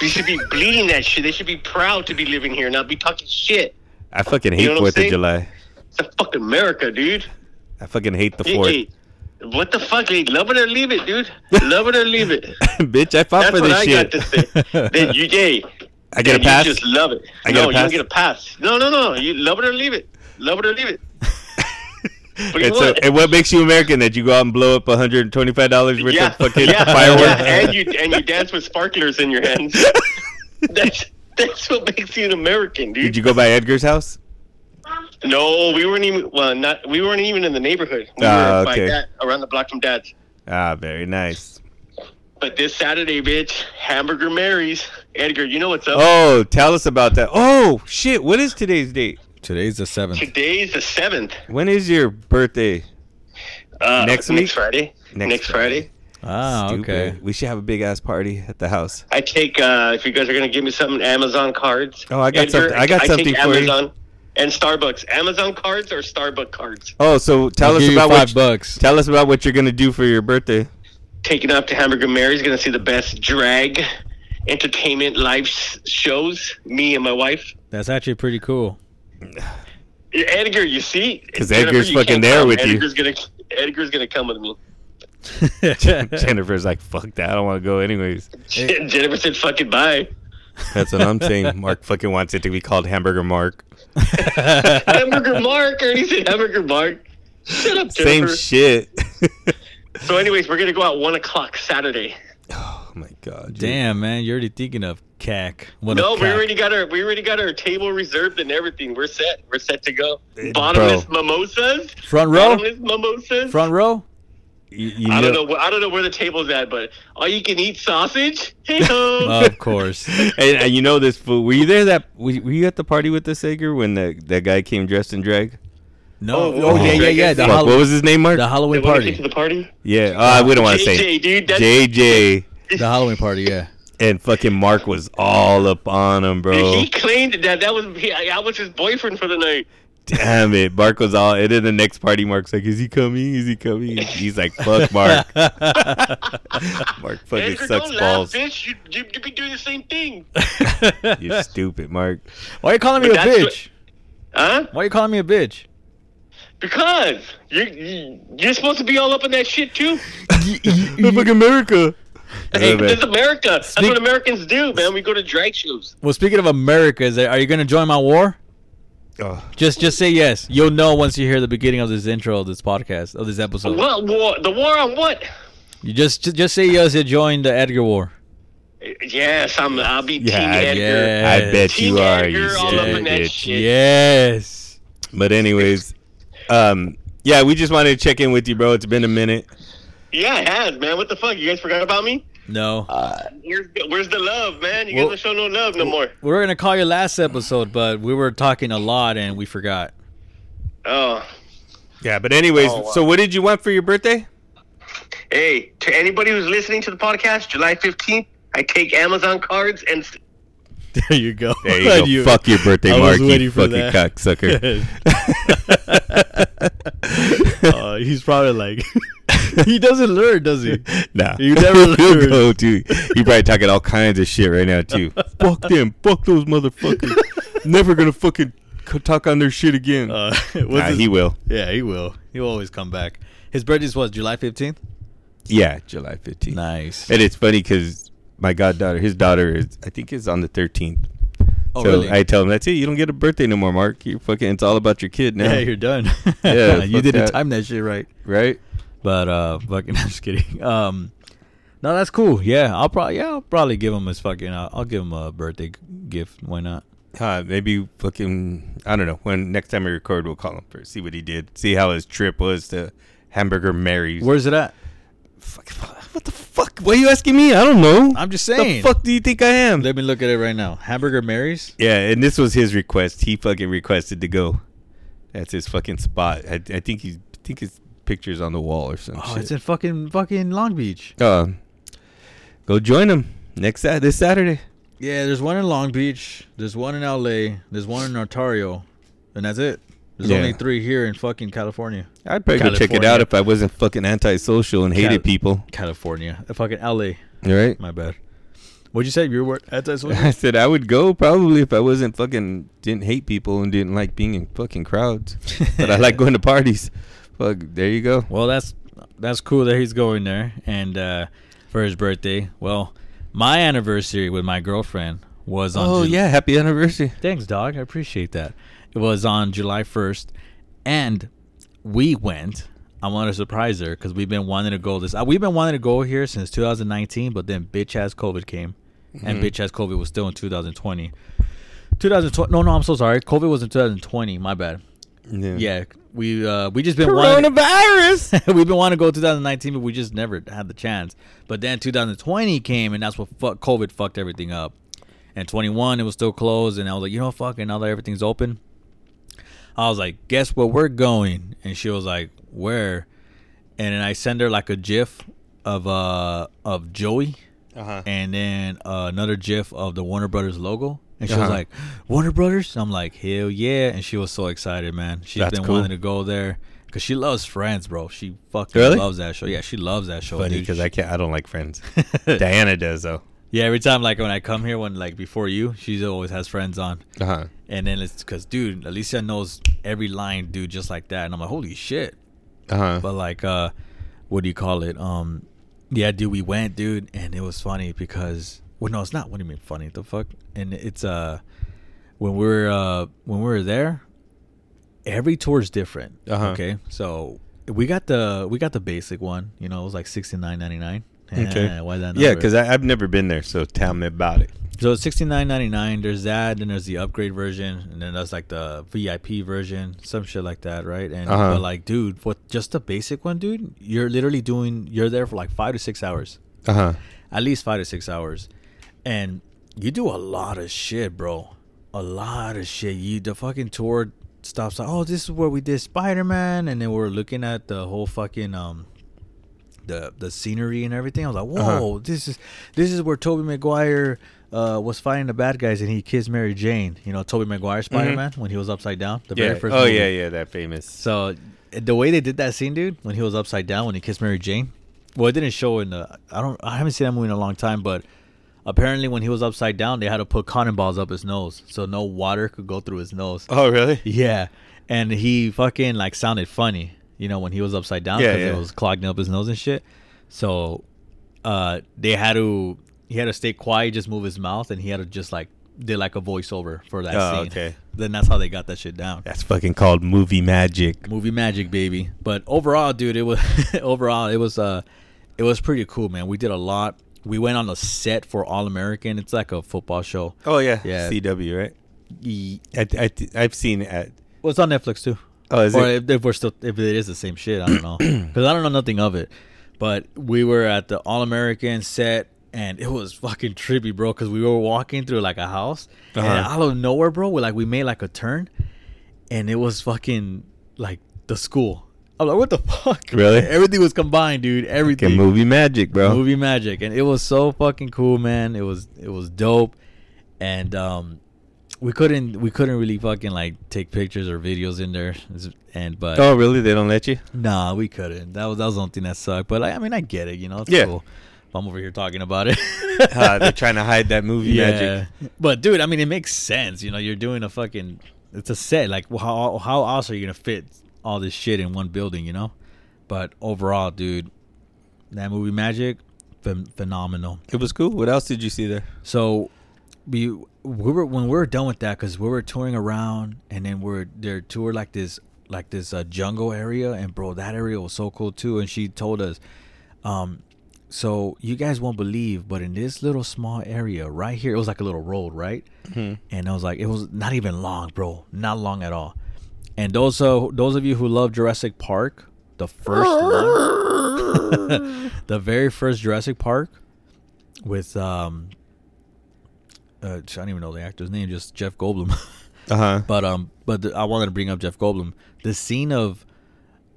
They should be bleeding that shit. They should be proud to be living here, not be talking shit. I fucking You hate know I'm Fourth of? July. It's a fucking America, dude. I fucking hate the Hey, Fourth. hey, what the fuck? Hey, love it or leave it, dude. Love it or leave it. [LAUGHS] Bitch, I fought That's for this I shit. got to say. [LAUGHS] Then you, hey, I get a pass. You just love it. I no, you don't get a pass. No, no, no. You love it or leave it. Love it or leave it. And, so, and what makes you American that you go out and blow up $125 worth yeah, of fucking yeah, fireworks? yeah, and you and you dance with sparklers in your hands. [LAUGHS] that's that's what makes you an American, dude. Did you go by Edgar's house? No, we weren't even. Well, not we weren't even in the neighborhood. We Ah, okay. that, around the block from Dad's. Ah, very nice. But this Saturday, bitch, Hamburger Mary's. Edgar, you know what's up? Oh, tell us about that. Oh, shit. What is today's date? Today's the seventh. Today's the seventh. When is your birthday? Uh, Next week? Next Friday. Next Next, Friday. Ah, Stupid. okay. We should have a big ass party at the house. I take uh if you guys are gonna give me some Amazon cards. Oh, I got something- I got take something for you. Amazon And Starbucks. Amazon cards or Starbucks cards. Oh, so tell I'll us about five what bucks. tell us about what you're gonna do for your birthday. Taking up to Hamburger Mary's, gonna see the best drag entertainment live shows. Me and my wife. That's actually pretty cool. Edgar, you see, because Edgar's you fucking there come. with you. Edgar's Gonna, Edgar's gonna come with me. [LAUGHS] Jennifer's like, fuck that, I don't want to go anyways. Jennifer said, "Fucking bye." That's what I'm saying. [LAUGHS] Mark fucking wants it to be called Hamburger Mark. [LAUGHS] Hamburger Mark. I already said Hamburger Mark. Shut up, Jennifer. Same shit. so, anyways, we're gonna go out one o'clock Saturday. [SIGHS] [SIGHS] Oh, oh my god. dude. Damn, man, you're already thinking of cack. What No, we cack. already got our we already got our table reserved and everything. We're set. We're set to go. Bottomless mimosas. front row. Bottomless mimosas. Front row. You, you I don't know- know. I don't know where the table's at, but all you can eat sausage. [LAUGHS] Hey ho. [LAUGHS] Of course. [LAUGHS] and, and you know this fool. Were you there? That were were you at the party with the Sager when the that guy came dressed in drag? No. Oh, Oh, yeah, yeah, yeah. The, Fuck, Hall- what was his name, Mark? the Halloween They party. to the party. yeah, uh, we don't want to say JJ, dude. That's, JJ The Halloween party. Yeah. and fucking Mark was all up on him, bro. He claimed that that was he, I was his boyfriend for the night. Damn it, Mark was all. And then the next party, Mark's like, "Is he coming? Is he coming?" He's like, "Fuck, Mark." [LAUGHS] Mark fucking Edgar, sucks don't balls. laugh, bitch. You, you you be doing the same thing. You're stupid, Mark. Why are you calling me a But that's bitch? Huh? Why are you calling me a bitch? Because you, you you're supposed to be all up in that shit too. [LAUGHS] fucking America. Hey, Yeah, man. this America. That's what Americans do, man. We go to drag shows. Well, speaking of America, is there, are you gonna join my war? Oh, Just, just say yes. You'll know once you hear the beginning of this intro of this podcast of this episode. What war? The war on what? You just, just, just say yes. You join the Edgar war. Yes, I'm. I'll be Yeah, Team Edgar. yeah. I bet Team you are, you Edgar, all up in stupid that shit. Yes. But anyways, um, yeah, we just wanted to check in with you, bro. It's been a minute. Yeah, it has, man. What the fuck? You guys forgot about me? No. Uh, where's the, where's the love, man? You Well- guys don't show no love no more. we were gonna call you last episode, but we were talking a lot and we forgot. Oh, Yeah, but anyways, Oh, wow. so what did you want for your birthday? hey, to anybody who's listening to the podcast, July 15th, I take Amazon cards and [LAUGHS] There you go. There you go. [LAUGHS] Fuck your birthday, I was Mark. You fucking that. cocksucker. [LAUGHS] [LAUGHS] uh, he's probably like, [LAUGHS] he doesn't learn, does he? [LAUGHS] nah. You never learn. go, dude. He probably talking all kinds of shit right now too. fuck them. Fuck those motherfuckers. Never gonna fucking talk on their shit again. Uh, nah, his- he will. Yeah, he will. He'll always come back. His birthday's was July fifteenth. Yeah, July 15th. Nice. And it's funny because my goddaughter, his daughter is, I think, is on the 13th. Oh, so really? I tell him that's it. You don't get a birthday no more, Mark. You fucking. It's all about your kid now. Yeah, you're done. [LAUGHS] Yeah, [LAUGHS] you didn't that. time that shit right. right. But uh, fucking, [LAUGHS] I'm just kidding. Um, no, that's cool. Yeah, I'll probably yeah, I'll probably give him his fucking. Uh, I'll give him a birthday g- gift. Why not? Uh, maybe fucking. I don't know. When next time we record, we'll call him first. See what he did. See how his trip was to Hamburger Mary's. Where's it at? Fuck, what the fuck? Why are you asking me? I don't know. I'm just saying. the fuck do you think I am? Let me look at it right now. Hamburger Mary's. Yeah, and this was his request. He fucking requested to go. That's his fucking spot. I, I think he's. I think his picture's on the wall or some Oh, shit. it's in fucking fucking Long Beach. Uh, go join him next Sat this Saturday. Yeah, there's one in Long Beach. There's one in LA. There's one in Ontario, and that's it. There's Yeah. only three here in fucking California. I'd probably go check it out if I wasn't fucking antisocial and hated people. California, Uh, fucking LA. Right. My bad. What'd you say? You were that [LAUGHS] I said I would go probably if I wasn't fucking didn't hate people and didn't like being in fucking crowds. but I like [LAUGHS] going to parties. Fuck, there you go. Well, that's that's cool that he's going there and uh, for his birthday. Well, my anniversary with my girlfriend was on. Oh Ju- yeah, happy anniversary. Thanks, dog. I appreciate that. It was on July 1st, and we went. I want to surprise her because we've been wanting to go this. Uh, we've been wanting to go here since 2019, but then bitch ass COVID came, and Mhm. bitch ass COVID was still in 2020. 2020. No, no, I'm so sorry. COVID was in 2020. My bad. Yeah, we uh we just been wanting. Coronavirus. [LAUGHS] We've been wanting to go 2019, but we just never had the chance. But then 2020 came, and that's what fuck, COVID fucked everything up. And 21, it was still closed, and I was like, you know, fuck it. Now that everything's open, I was like, guess where we're going? And she was like, where? And then I send her like a GIF of uh of Joey, uh-huh. and then uh, another GIF of the Warner Brothers logo. And she was Uh-huh. like, Warner Brothers? I'm like, hell yeah. And she was so excited, man. She's That's been cool. wanting to go there because she loves Friends, bro. She fucking Really? loves that show. Yeah, she loves that show. Funny dude. because I can't. I don't like Friends. [LAUGHS] Diana does though. yeah, every time, like, when I come here, when, like, before you, she always has Friends on. Uh huh. And then it's because, dude, Alicia knows every line, dude, just like that. And I'm like, holy shit. Uh huh. But like, uh, what do you call it? Um, yeah, dude, we went, dude, and it was funny because well, no, it's not. What do you mean funny? The fuck? And it's uh, when we're uh when we were there, every tour is different. Uh-huh. Okay, so we got the we got the basic one. You know, it was like sixty nine ninety nine. Okay. why that? Yeah, because I've never been there, so tell me about it. So it's sixty nine ninety nine. There's that, and there's the upgrade version, and then there's like the VIP version, some shit like that, right? And Uh-huh. but like, dude, for just the basic one, dude, you're literally doing. You're there for like five to six hours, Uh huh. at least five to six hours, and you do a lot of shit, bro. A lot of shit. You the fucking tour stops. Like, oh, this is where we did Spider Man, and then we're looking at the whole fucking um. The, the scenery and everything. I was like, whoa, Uh-huh. this is this is where Tobey Maguire uh, was fighting the bad guys and he kissed Mary Jane. You know, Tobey Maguire Spider Man when he was upside down. The Mm-hmm. Yeah. very first oh movie. yeah, yeah, that famous. So the way they did that scene, dude, when he was upside down when he kissed Mary Jane. Well, it didn't show in the. I don't. I haven't seen that movie in a long time, but apparently when he was upside down, they had to put cotton balls up his nose so no water could go through his nose. Oh really? Yeah, and he fucking like sounded funny, you know, when he was upside down Yeah, because yeah. it was clogging up his nose and shit. So, uh, they had to he had to stay quiet, just move his mouth, and he had to just like did like a voiceover for that Oh, scene. okay. Then that's how they got that shit down. That's fucking called movie magic. Movie magic, baby. But overall, dude, it was [LAUGHS] overall it was uh it was pretty cool, man. We did a lot. We went on a set for All American. It's like a football show. Oh yeah, Yeah. CW, right? Ye- I, I, I've seen it at. Well, it's on Netflix too. Oh, is or it? if, if we're still if it is the same shit, I don't know [CLEARS THROAT] because I don't know nothing of it. But we were at the All American set, and it was fucking trippy, bro. Because we were walking through like a house, and Uh-huh. out of nowhere, bro, we like we made like a turn, and it was fucking like the school. I'm like, what the fuck? Really? [LAUGHS] Everything was combined, dude. Everything. Okay, movie magic, bro. movie magic and it was so fucking cool man it was it was dope and um we couldn't we couldn't really fucking like take pictures or videos in there and but Oh, really? They don't let you? nah we couldn't that was that was the only thing that sucked but like, i mean i get it you know it's Yeah. cool i'm over here talking about it [LAUGHS] Uh, they're trying to hide that movie magic. but dude i mean it makes sense you know you're doing a fucking it's a set like how how else are you gonna fit all this shit in one building you know but overall dude that movie magic phen- phenomenal It was cool. What else did you see there? so we we were when we were done with that because we were touring around and then we're there tour like this like this uh, jungle area and bro that area was so cool too and she told us um so you guys won't believe but in this little small area right here it was like a little road right Mhm. and I was like it was not even long bro not long at all and those uh, those of you who love Jurassic Park the first one [LAUGHS] the very first Jurassic Park with um uh, I don't even know the actor's name, just Jeff Goldblum. [LAUGHS] Uh huh. but um, but the, I wanted to bring up Jeff Goldblum. The scene of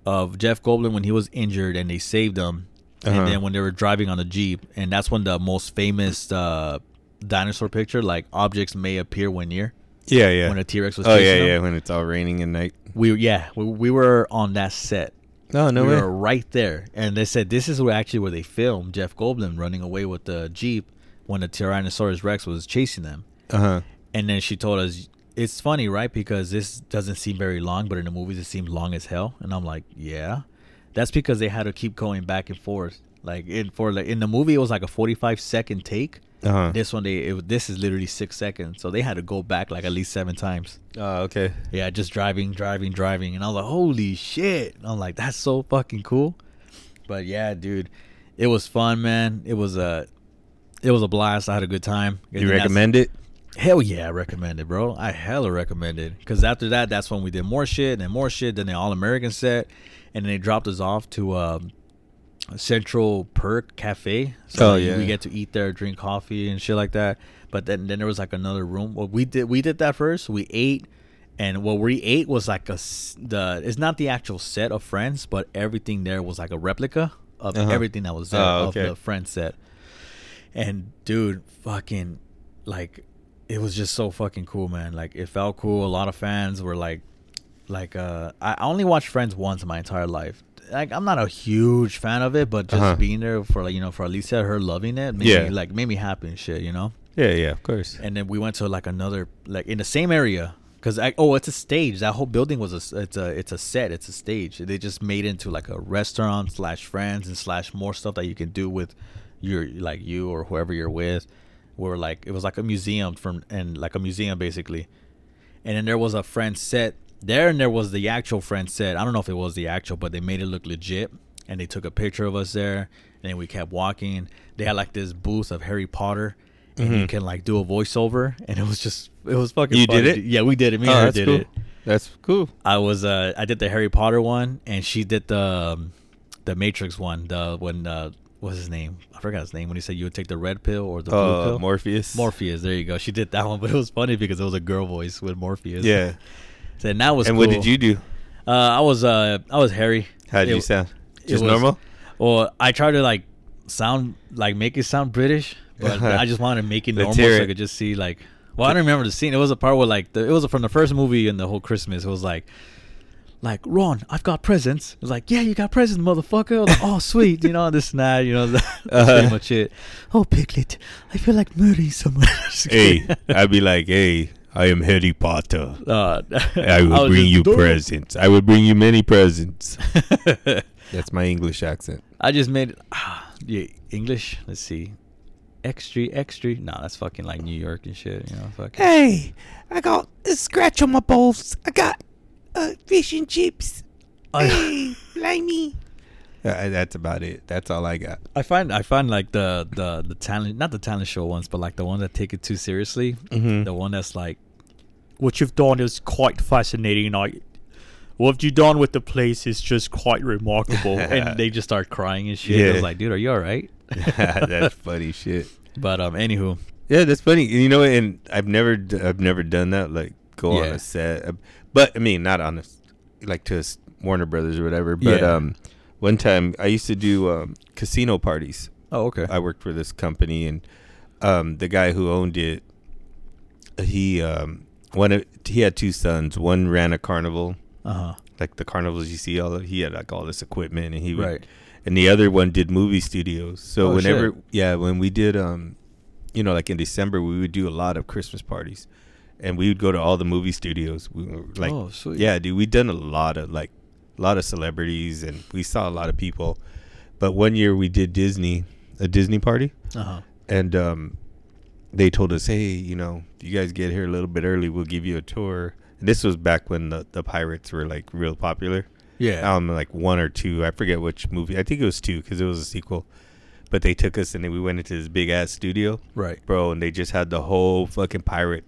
of Jeff Goldblum when he was injured and they saved him, Uh-huh. and then when they were driving on the jeep, and that's when the most famous uh, dinosaur picture, like objects may appear when near, Yeah, yeah. when a T Rex was. oh, chasing yeah, him. yeah. When it's all raining at night. We yeah, we, we were on that set. No, no we way. were right there, and they said this is where actually where they filmed Jeff Goldblum running away with the jeep when the Tyrannosaurus Rex was chasing them. Uh huh. And then she told us, it's funny, right? Because this doesn't seem very long, but in the movies it seems long as hell. And I'm like, yeah, that's because they had to keep going back and forth. Like in for like in the movie, it was like a 45 second take. Uh huh. This one, they it, this is literally six seconds, so they had to go back like at least seven times. Oh, okay. Yeah, just driving, driving, driving, and I was like, holy shit! And I'm like, that's so fucking cool. But yeah, dude, it was fun, man. It was a, it was a blast. I had a good time. And You recommend it? Hell yeah, I recommend it, bro. I hella recommend it. Because after that, that's when we did more shit and more shit. Then the All American set. And then they dropped us off to um, Central Perk Cafe. So Oh, yeah. We get to eat there, drink coffee and shit like that. But then, then there was like another room. Well, we did we did that first. We ate. And what we ate was like a the it's not the actual set of Friends, but everything there was like a replica of Uh-huh. everything that was there Oh, of the Friends set. And dude, fucking like it was just so fucking cool, man. Like it felt cool. A lot of fans were like like uh I only watched Friends once in my entire life. Like I'm not a huge fan of it, but just Uh-huh. being there for like you know for Alicia her loving it made Yeah. me like made me happy and shit, you know. Yeah, yeah, of course. And then we went to like another like in the same area because oh it's a stage. That whole building was a it's a it's a set. It's a stage. They just made it into like a restaurant slash friends and slash more stuff that you can do with your like you or whoever you're with. Where like it was like a museum from and like a museum basically. And then there was a friend set there, and there was the actual friend said I don't know if it was the actual, but they made it look legit. And they took a picture of us there. And then we kept walking. They had like this booth of Harry Potter, and you Mhm. can like do a voiceover, and it was just it was fucking. You did it? Yeah, we did it. Me Oh, and her did cool. it. That's cool. I was uh I did the Harry Potter one, and she did the um, the Matrix one. The when uh what's his name? I forgot his name. When he said you would take the red pill or the blue Uh, pill. Morpheus. Morpheus. There you go. She did that one, [LAUGHS] but it was funny because it was a girl voice with Morpheus. Yeah. So and that was. and what did you do? Uh, I was uh I was Harry. How did It- you sound? Just was- normal? Well, I tried to like sound like make it sound British, but I just wanted to make it normal so I could just see like. Well, I don't remember the scene. It was a part where like the, it was from the first movie and the whole Christmas. It was like, like Ron, I've got presents. It was like, yeah, you got presents, motherfucker. Like, oh, [LAUGHS] sweet, you know this and that. You know, [LAUGHS] that's Uh-huh. pretty much it. Oh, Piglet, I feel like murdering someone. [LAUGHS] Hey. I'd be like, hey, I am Harry Potter. Uh, I will [LAUGHS] was bring just- you presents. I will bring you many presents. [LAUGHS] That's my English accent. I just made it. Ah, yeah, English. Let's see. Extra, extra. Nah, that's fucking like New York and shit. You know, fucking. Hey, I got a scratch on my balls. I got uh, fish and chips. I, Hey, [LAUGHS] blimey. Uh, that's about it. That's all I got. I find I find like the the the talent, not the talent show ones, but like the ones that take it too seriously. Mhm. The one that's like, what you've done is quite fascinating. Like, what you've done with the place is just quite remarkable. [LAUGHS] and they just start crying and shit. I was like, dude, are you all right? [LAUGHS] that's funny shit. But um, anywho, Yeah, that's funny. You know, and I've never, d- I've never done that. Like go on a set, Uh, but I mean, not on a, like to s- Warner Brothers or whatever. But Yeah. um, one time I used to do um, casino parties. oh okay, I worked for this company, and um, the guy who owned it, he um, one of, he had two sons. One ran a carnival, uh huh, like the carnivals you see. All of, he had like all this equipment, and he would, right, and the other one did movie studios. So Oh, whenever, shit. yeah, when we did, um, you know, like in December, we would do a lot of Christmas parties, and we would go to all the movie studios. We were like, oh sweet, yeah, dude, we done a lot of like, a lot of celebrities, and we saw a lot of people. But one year we did Disney, a Disney party, uh huh, and um, they told us, hey, you know, if you guys get here a little bit early, we'll give you a tour. And this was back when the, the pirates were like real popular. Yeah, um like one or two. I forget which movie. I think it was two because it was a sequel. But they took us and then we went into this big ass studio. Right, bro and they just had the whole fucking pirate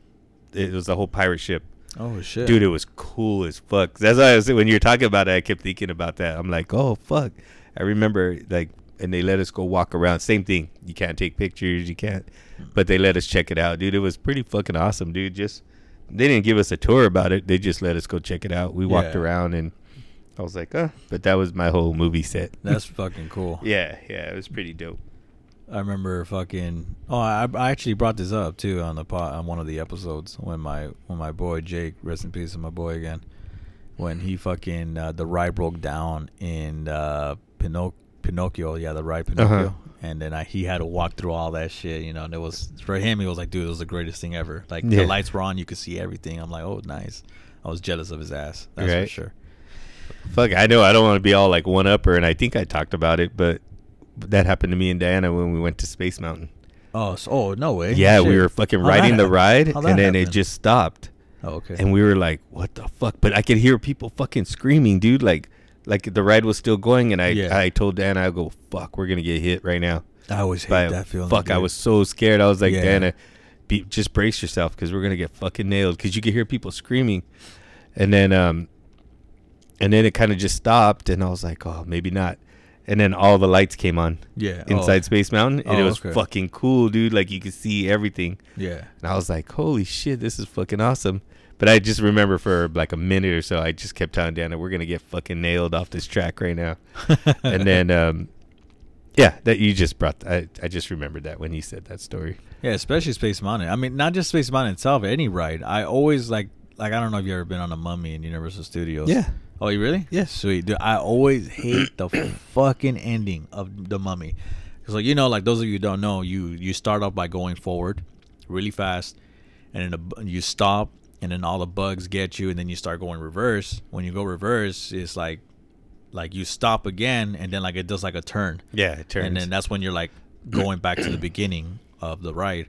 it was the whole pirate ship. Oh shit, dude it was cool as fuck. That's why i was when you were talking about it i kept thinking about that. I'm like oh fuck. I remember like and they let us go walk around. Same thing. You can't take pictures. You can't but they let us check it out. Dude it was pretty fucking awesome dude. Just they didn't give us a tour about it. They just let us go check it out. We walked Yeah. around and i was like uh but that was my whole movie set. That's fucking cool. [LAUGHS] yeah yeah it was pretty dope. I remember fucking. Oh, I, I actually brought this up too on the pod, on one of the episodes when my when my boy Jake, rest in peace, of my boy again, when he fucking uh, the ride broke down in uh, Pinoc- Pinocchio, yeah, the ride Pinocchio, Uh-huh. and then I, he had to walk through all that shit, you know, and it was for him, he was like, dude, it was the greatest thing ever. Like Yeah. the lights were on, you could see everything. I'm like, oh, nice. I was jealous of his ass, that's for sure. fuck i know i don't want to be all like one upper and i think i talked about it but that happened to me and diana when we went to space mountain Oh, so, oh no way. Yeah, we were fucking riding the ride, and then it just stopped, Oh, okay. and we were like, "What the fuck?" But I could hear people fucking screaming, dude. Like, like the ride was still going, and I, Yeah. I told Dana, I go, "Fuck, we're gonna get hit right now." I always hate a- that feeling. Fuck, I dude. was so scared. I was like, Yeah. Dana, be, just brace yourself because we're gonna get fucking nailed. Because you could hear people screaming, and then um, and then it kind of just stopped, and I was like, "Oh, maybe not." And then all the lights came on yeah inside oh, Space Mountain, and it Oh, was okay. fucking cool, dude. Like you could see everything. Yeah. And I was like, holy shit, this is fucking awesome. But I just remember for like a minute or so, I just kept telling Dana, we're going to get fucking nailed off this track right now. [LAUGHS] and then, um, yeah, that you just brought, I, I just remembered that when you said that story. Yeah, especially Space Mountain. I mean, not just Space Mountain itself, any ride. I always like, like I don't know if you ever been on a Mummy in Universal Studios. Yeah. Oh, you really? Yeah. Sweet, dude. I always hate the [COUGHS] fucking ending of the Mummy, because like you know, like those of you who don't know, you you start off by going forward, really fast, and then you stop, and then all the bugs get you, and then you start going reverse. When you go reverse, it's like, like you stop again, and then like it does like a turn. Yeah, it turns. and then that's when you're like [CLEARS THROAT] going back to the beginning of the ride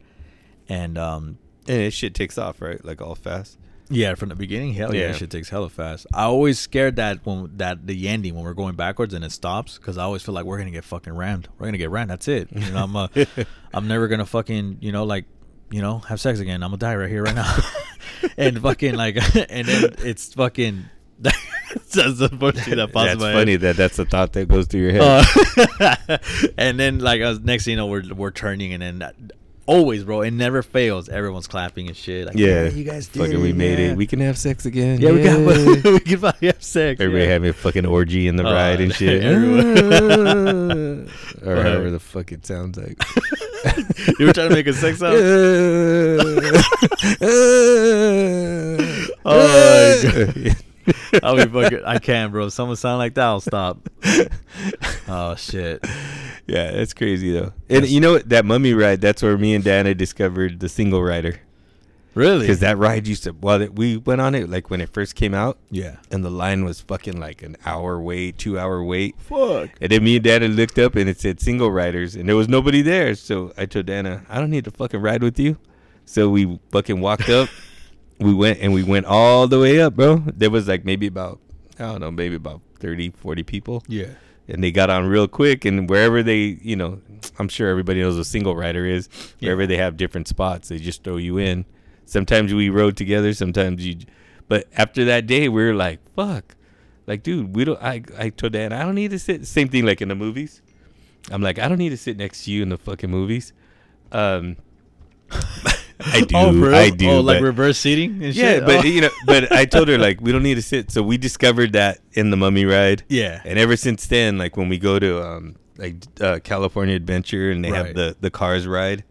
and um and it shit takes off, right? Like all fast. yeah from the beginning hell yeah, Yeah. shit takes hella fast i always scared that when that the ending when we're going backwards and it stops because i always feel like we're gonna get fucking rammed we're gonna get rammed that's it you know i'm uh, [LAUGHS] i'm never gonna fucking you know like you know have sex again i'm gonna die right here right now [LAUGHS] and fucking like [LAUGHS] and then it's fucking [LAUGHS] that's the first thing that pops That's my funny head. that that's the thought that goes through your head. Uh, [LAUGHS] and then like I was, next thing you know we're we're turning and then that, always bro it never fails everyone's clapping and shit like yeah. you guys did fucking we made yeah. it. We can have sex again. yeah we got we can probably have sex Everybody yeah. having a fucking orgy in the Oh, ride and shit. or however the fuck it sounds like. [LAUGHS] you were trying to make a sex sound [LAUGHS] Oh my God. I'll be fucking I can't bro if someone sound like that I'll stop [LAUGHS] oh shit yeah, that's crazy though. And you know what? That mummy ride, that's where me and Dana discovered the single rider. Really Because that ride used to, well, it- we went on it like when it first came out, yeah and the line was fucking like an hour wait, two hour wait. fuck And then me and Dana looked up and it said single riders, and there was nobody there. So I told Dana, I don't need to fucking ride with you. So we fucking walked up. [LAUGHS] we went and we went all the way up, bro. There was like maybe about, I don't know, maybe about 30, 40 people. yeah And they got on real quick. And wherever they, you know, I'm sure everybody knows what a single rider is. Wherever Yeah. they have different spots, they just throw you in. Sometimes we rode together. Sometimes you, but after that day, we were like, fuck. Like, dude, we don't. I, I told Dan, I don't need to sit. Same thing like in the movies. I'm like, I don't need to sit next to you in the fucking movies. Um, [LAUGHS] I [LAUGHS] do, Oh, for real? I do. Oh, like reverse seating and yeah, shit. but Oh. you know, but I told her like [LAUGHS] we don't need to sit. So we discovered that in the Mummy ride. yeah, And ever since then, like when we go to um like uh, California Adventure and they Right. have the the cars ride,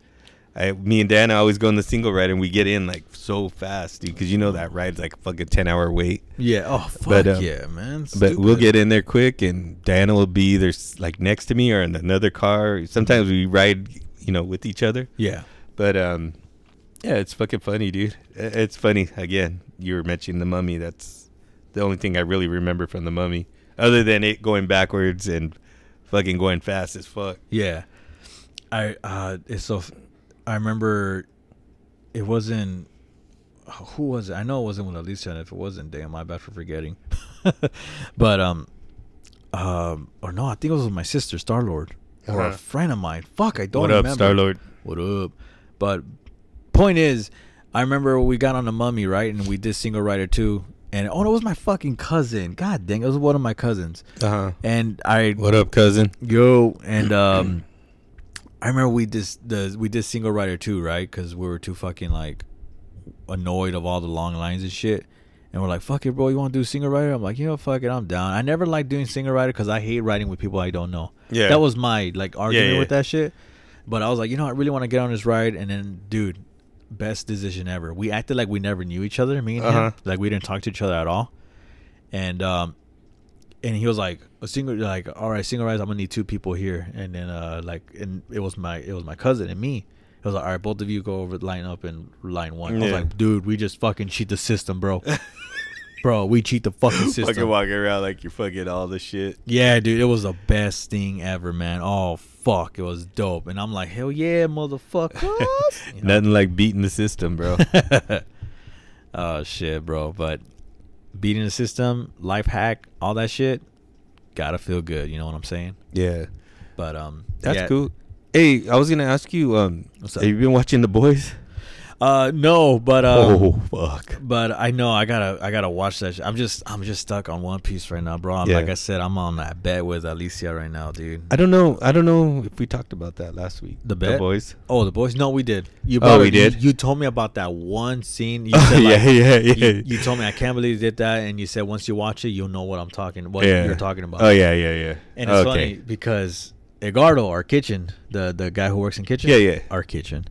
I me and Dan always go in the single ride and we get in like so fast, dude, because you know that ride's like a fucking ten hour wait. yeah. Oh fuck But, um, yeah, man. But we'll get in there quick, and Diana will be either like next to me or in another car. Sometimes we ride, you know, with each other. yeah. But um, yeah, it's fucking funny, dude. It's funny. Again, you were mentioning the mummy. That's the only thing I really remember from the mummy, other than it going backwards and fucking going fast as fuck. Yeah, I uh, it's so. I remember it wasn't. Who was it? I know it wasn't with Alicia, and if it wasn't, damn, my bad for forgetting. [LAUGHS] but um, um, or no, I think it was with my sister, Star Lord, or a Uh-huh. friend of mine. Fuck, I don't what up, remember. Star Lord? What up? But point is, I remember we got on the mummy, right? And we did single rider too. And oh, no, it was my fucking cousin. God dang, it was one of my cousins. Uh huh. And I What up, cousin? yo and um, I remember we just the we did single rider too, right? Because we were too fucking like annoyed of all the long lines and shit. And we're like, fuck it, bro. You want to do single rider? I'm like, you know, fuck it, I'm down. I never liked doing single rider because I hate riding with people I don't know. Yeah. that was my like argument yeah. with that shit. But I was like, you know, I really want to get on this ride. And then, dude, best decision ever. We acted like we never knew each other, me and Uh-huh. him. Like we didn't talk to each other at all. And um, and he was like, a single, like, all right, single rides. I'm gonna need two people here. And then uh, like, and it was my it was my cousin and me. It was like, all right, both of you go over line up in line one. I was like, dude, we just fucking cheat the system, bro. [LAUGHS] bro, we cheat the fucking system. Fucking walking around like you're fucking all the shit. Yeah, dude, it was the best thing ever, man. Oh fuck, it was dope, and I'm like, hell yeah, motherfuckers. [LAUGHS] You know? Nothing like beating the system, bro. [LAUGHS] oh shit, bro. But beating the system, life hack, all that shit, gotta feel good. You know what I'm saying? yeah, But um, that's yeah. cool. Hey, I was gonna ask you. Um, have you been watching The Boys? Uh, no, but um, oh fuck. But I know I gotta I gotta watch that. Shit. I'm just I'm just stuck on One Piece right now, bro. I'm, Yeah. Like I said, I'm on that bet with Alicia right now, dude. I don't know. I don't know if we talked about that last week. The bet? boys. Oh, the boys? No, we did. You Oh, we it- did? You, you told me about that one scene. You Oh, [LAUGHS] said, like, yeah, yeah, yeah. You, you told me I can't believe you did that, and you said once you watch it, you'll know what I'm talking. What yeah. you're talking about. Oh yeah, yeah, yeah. And it's okay. funny because Edgardo, our kitchen, the the guy who works in kitchen, Yeah, yeah. our kitchen,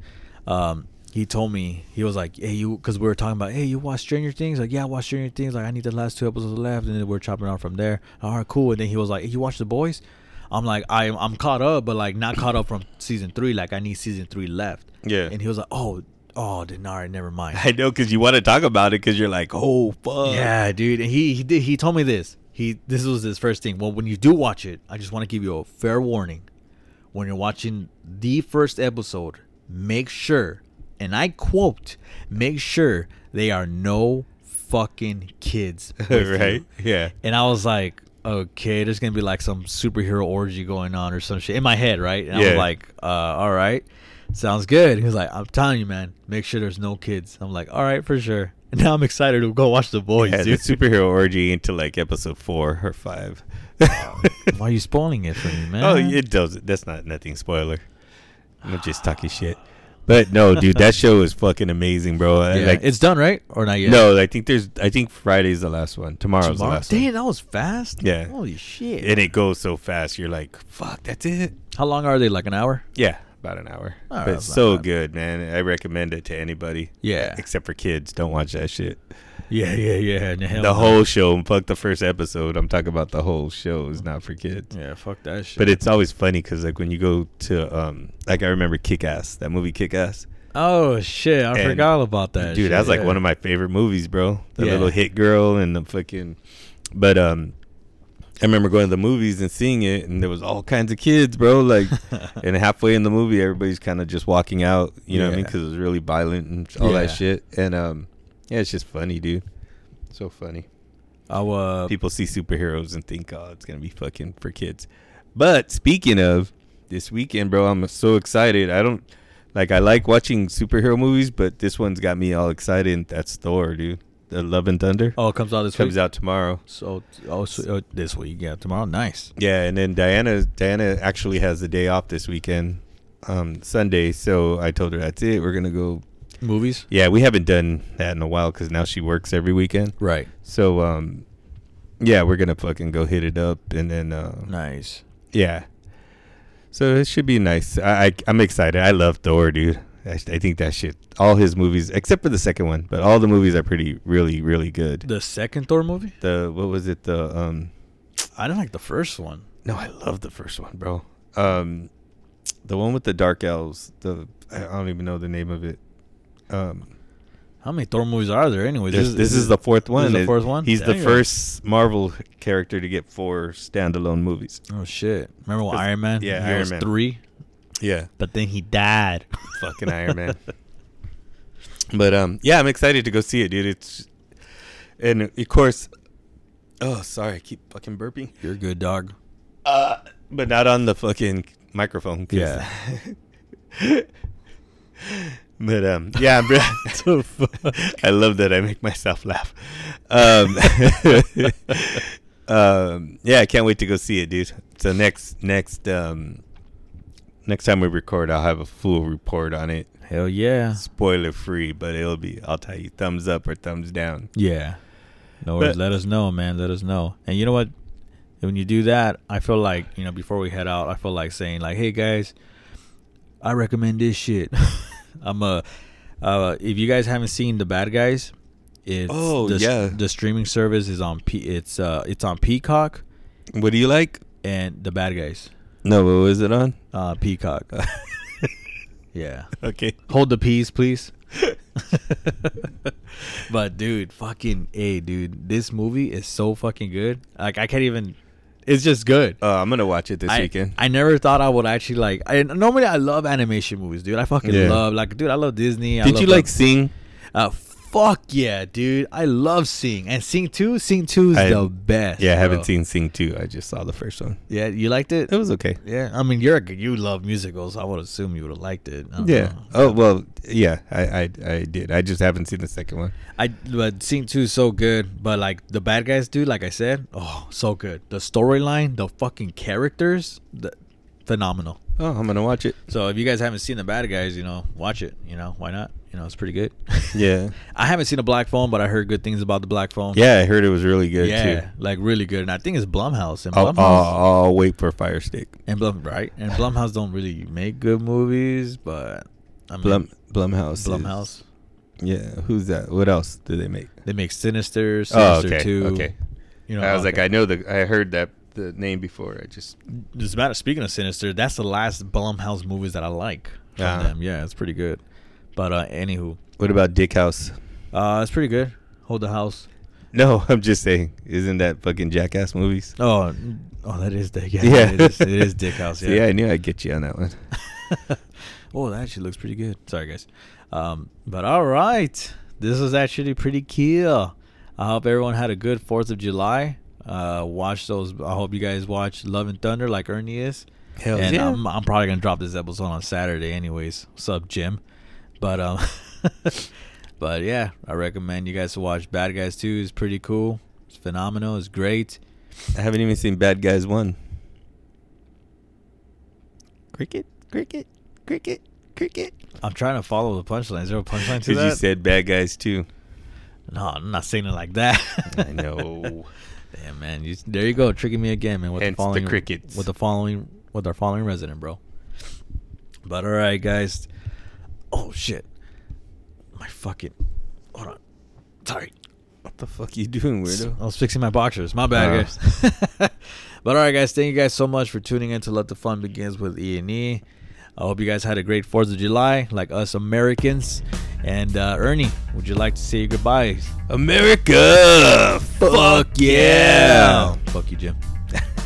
um, he told me he was like, "Hey, you," because we were talking about, "Hey, you watch Stranger Things?" Like, "Yeah, I watch Stranger Things." Like, I need the last two episodes left, and then we're chopping out from there. All right, cool. And then he was like, hey, "You watch The Boys?" I'm like, "I'm I'm caught up, but like not caught up from season three. Like, I need season three left." Yeah. And he was like, "Oh, oh, then all right, never mind." I know because you want to talk about it because you're like, oh fuck. Yeah, dude. And he he did, he told me this. He this was his first thing. Well, when you do watch it, I just want to give you a fair warning. When you're watching the first episode, make sure, and I quote, make sure they are no fucking kids, [LAUGHS] with you." right. Yeah. And I was like, okay, there's gonna be like some superhero orgy going on or some shit in my head, right? And I Yeah. was like, uh, all right, sounds good. He was like, I'm telling you, man, make sure there's no kids. I'm like, all right, for sure. [LAUGHS] And now I'm excited to go watch the boys, yeah, the superhero orgy into like episode four or five. Why are you spoiling it for me, [LAUGHS] man? Oh, it does. That's not nothing spoiler. I'm just talking shit. But no, [LAUGHS] dude, that show is fucking amazing, bro. Yeah, Like, it's done, right? Or not yet? no, I think there's. I think Friday's the last one. Tomorrow's Tomorrow? the last Damn, one. that was fast. Yeah. Holy shit. And it goes so fast. You're like, fuck, that's it. How long are they? Like an hour? Yeah, about an hour. All right, but it's so bad. good, man. I recommend it to anybody. Yeah. Except for kids, don't watch that shit. Yeah, yeah, yeah. And hell the whole show, fuck the first episode. I'm talking about the whole show is not for kids. Yeah, fuck that shit. But it's always funny because like when you go to um like I remember Kick Ass that movie Kick Ass oh shit, I And- forgot about that. dude shit, that's like yeah. one of my favorite movies bro the Yeah. little hit girl and the fucking but um I remember going to the movies and seeing it and there was all kinds of kids bro like [LAUGHS] and halfway in the movie everybody's kind of just walking out you know what I mean because it was really violent and all Yeah. that shit and um yeah it's just funny dude so funny I'll, uh, people see superheroes and think, oh, it's gonna be fucking for kids. But speaking of this weekend, bro, I'm so excited. I don't like I like watching superhero movies, but this one's got me all excited. That's Thor, dude. The Love and Thunder. Oh, it comes out this comes week. out tomorrow. So, oh, so, uh, this week, yeah, tomorrow. Nice. Yeah, and then Diana Diana actually has the day off this weekend, um, Sunday. So I told her that's it. We're gonna go. Movies. Yeah, we haven't done that in a while because now she works every weekend. Right. So um, yeah, we're gonna fucking go hit it up, and then uh, Nice. yeah. So it should be nice. I, I I'm excited. I love Thor, dude. I, I think that shit. All his movies, except for the second one, but all the movies are pretty, really, really good. The second Thor movie. The what was it? The um, I didn't like the first one. No, I love the first one, bro. Um, the one with the dark elves. The I don't even know the name of it. Um, How many Thor movies are there, anyways? this, this is the fourth one. Is the fourth one. He's the Dang. first Marvel character to get four standalone movies. Oh shit! Remember Iron Man? yeah, Iron Man. three, Yeah, but then he died. [LAUGHS] fucking Iron Man. But um, yeah, I'm excited to go see it, dude. It's and of course. Oh, sorry, I keep fucking burping. You're a good dog. Uh, but not on the fucking microphone. Yeah. [LAUGHS] but um, yeah, bro. [LAUGHS] I love that I make myself laugh. Um, um, yeah, I can't wait to go see it, dude. So next, next, um, next time we record, I'll have a full report on it, Hell yeah. spoiler free. But it'll be, I'll tell you, thumbs up or thumbs down. Yeah. No worries. But- Let us know, man. Let us know. And you know what? When you do that, I feel like, you know, before we head out, I feel like saying, like, hey, guys, I recommend this shit. [LAUGHS] I'm a, uh, if you guys haven't seen The Bad Guys, it's Oh, the, yeah. the streaming service is on P, it's uh it's on Peacock What do you like? and The Bad Guys. No, what was it on? Uh Peacock. [LAUGHS] yeah. Okay. Hold the peas, please. [LAUGHS] but dude, fucking a dude, this movie is so fucking good. Like I can't even. It's just good. Uh, I'm gonna watch it this I, weekend. I never thought I would actually like. I normally I love animation movies, dude. I fucking Yeah. love like, dude. I love Disney. I Did love, you like Sing? Uh, fuck yeah, dude. I love Sing and Sing Two. Sing Two is I- the best. Yeah, I haven't bro. seen Sing 2. I just saw the first one. Yeah, you liked it. It was okay. Yeah, I mean you're a, you love musicals. I would assume you would have liked it. I don't Yeah. know. Oh well. Yeah. I, I I did. I just haven't seen the second one. I but Sing Two is so good, but like the bad guys, dude. Like I said, oh, so good. The storyline, the fucking characters, the, phenomenal. Oh, I'm gonna watch it. So if you guys haven't seen the bad guys, you know, watch it. You know, why not? You know, it's pretty good. [LAUGHS] Yeah. I haven't seen a black phone, but I heard good things about the black phone. Yeah, I heard it was really good yeah, too. like really good. And I think it's Blumhouse and I'll, Blumhouse I'll, I'll wait for Fire Stick. and Blum right and Blumhouse don't really make good movies, but I mean, Blum Blumhouse. is- Blumhouse. Yeah. Who's that? What else do they make? They make Sinister, Oh, Sinister okay. Two. Okay. You know, I was like. I know the. I heard that the name before. I just. As a matter speaking of Sinister, that's the last Blumhouse movies that I like from Ah. them. Yeah, it's pretty good. But uh anywho, What about Dick House? uh it's pretty good. Hold the house. [LAUGHS] No, I'm just saying. Isn't that fucking Jackass movies? Oh, oh, that is Dick. Yeah, Yeah. it is, it is Dick House. [LAUGHS] See, Yeah. I knew I'd get you on that one. [LAUGHS] oh, that actually looks pretty good. Sorry, guys. Um, but all right, this is actually pretty cool. I hope everyone had a good Fourth of July. Uh, watch those. I hope you guys watch Love and Thunder like Ernie is. Hell and yeah. I'm, I'm probably gonna drop this episode on Saturday, anyways. Sub Jim? But um, [LAUGHS] but yeah, I recommend you guys to watch Bad Guys 2. It's pretty cool. It's phenomenal. It's great. I haven't even seen Bad Guys One. Cricket, cricket, cricket, cricket. I'm trying to follow the punchline. Is there a punchline to Because you said Bad Guys Two. no, I'm not saying it like that. I know. [LAUGHS] Damn man, you, there you go, tricking me again, man. With Hence the the following crickets. with the following with our following resident, bro. But all right, guys. Oh shit, my fucking hold on. Sorry, What the fuck you doing, weirdo? I was fixing my boxers. My bad, Uh. guys. [LAUGHS] but all right, guys. Thank you guys so much for tuning in to Let the Fun Begins with E and E. I hope you guys had a great Fourth of July, like us Americans. And uh, Ernie, would you like to say your goodbyes? America! Fuck yeah! Fuck you, Jim. [LAUGHS]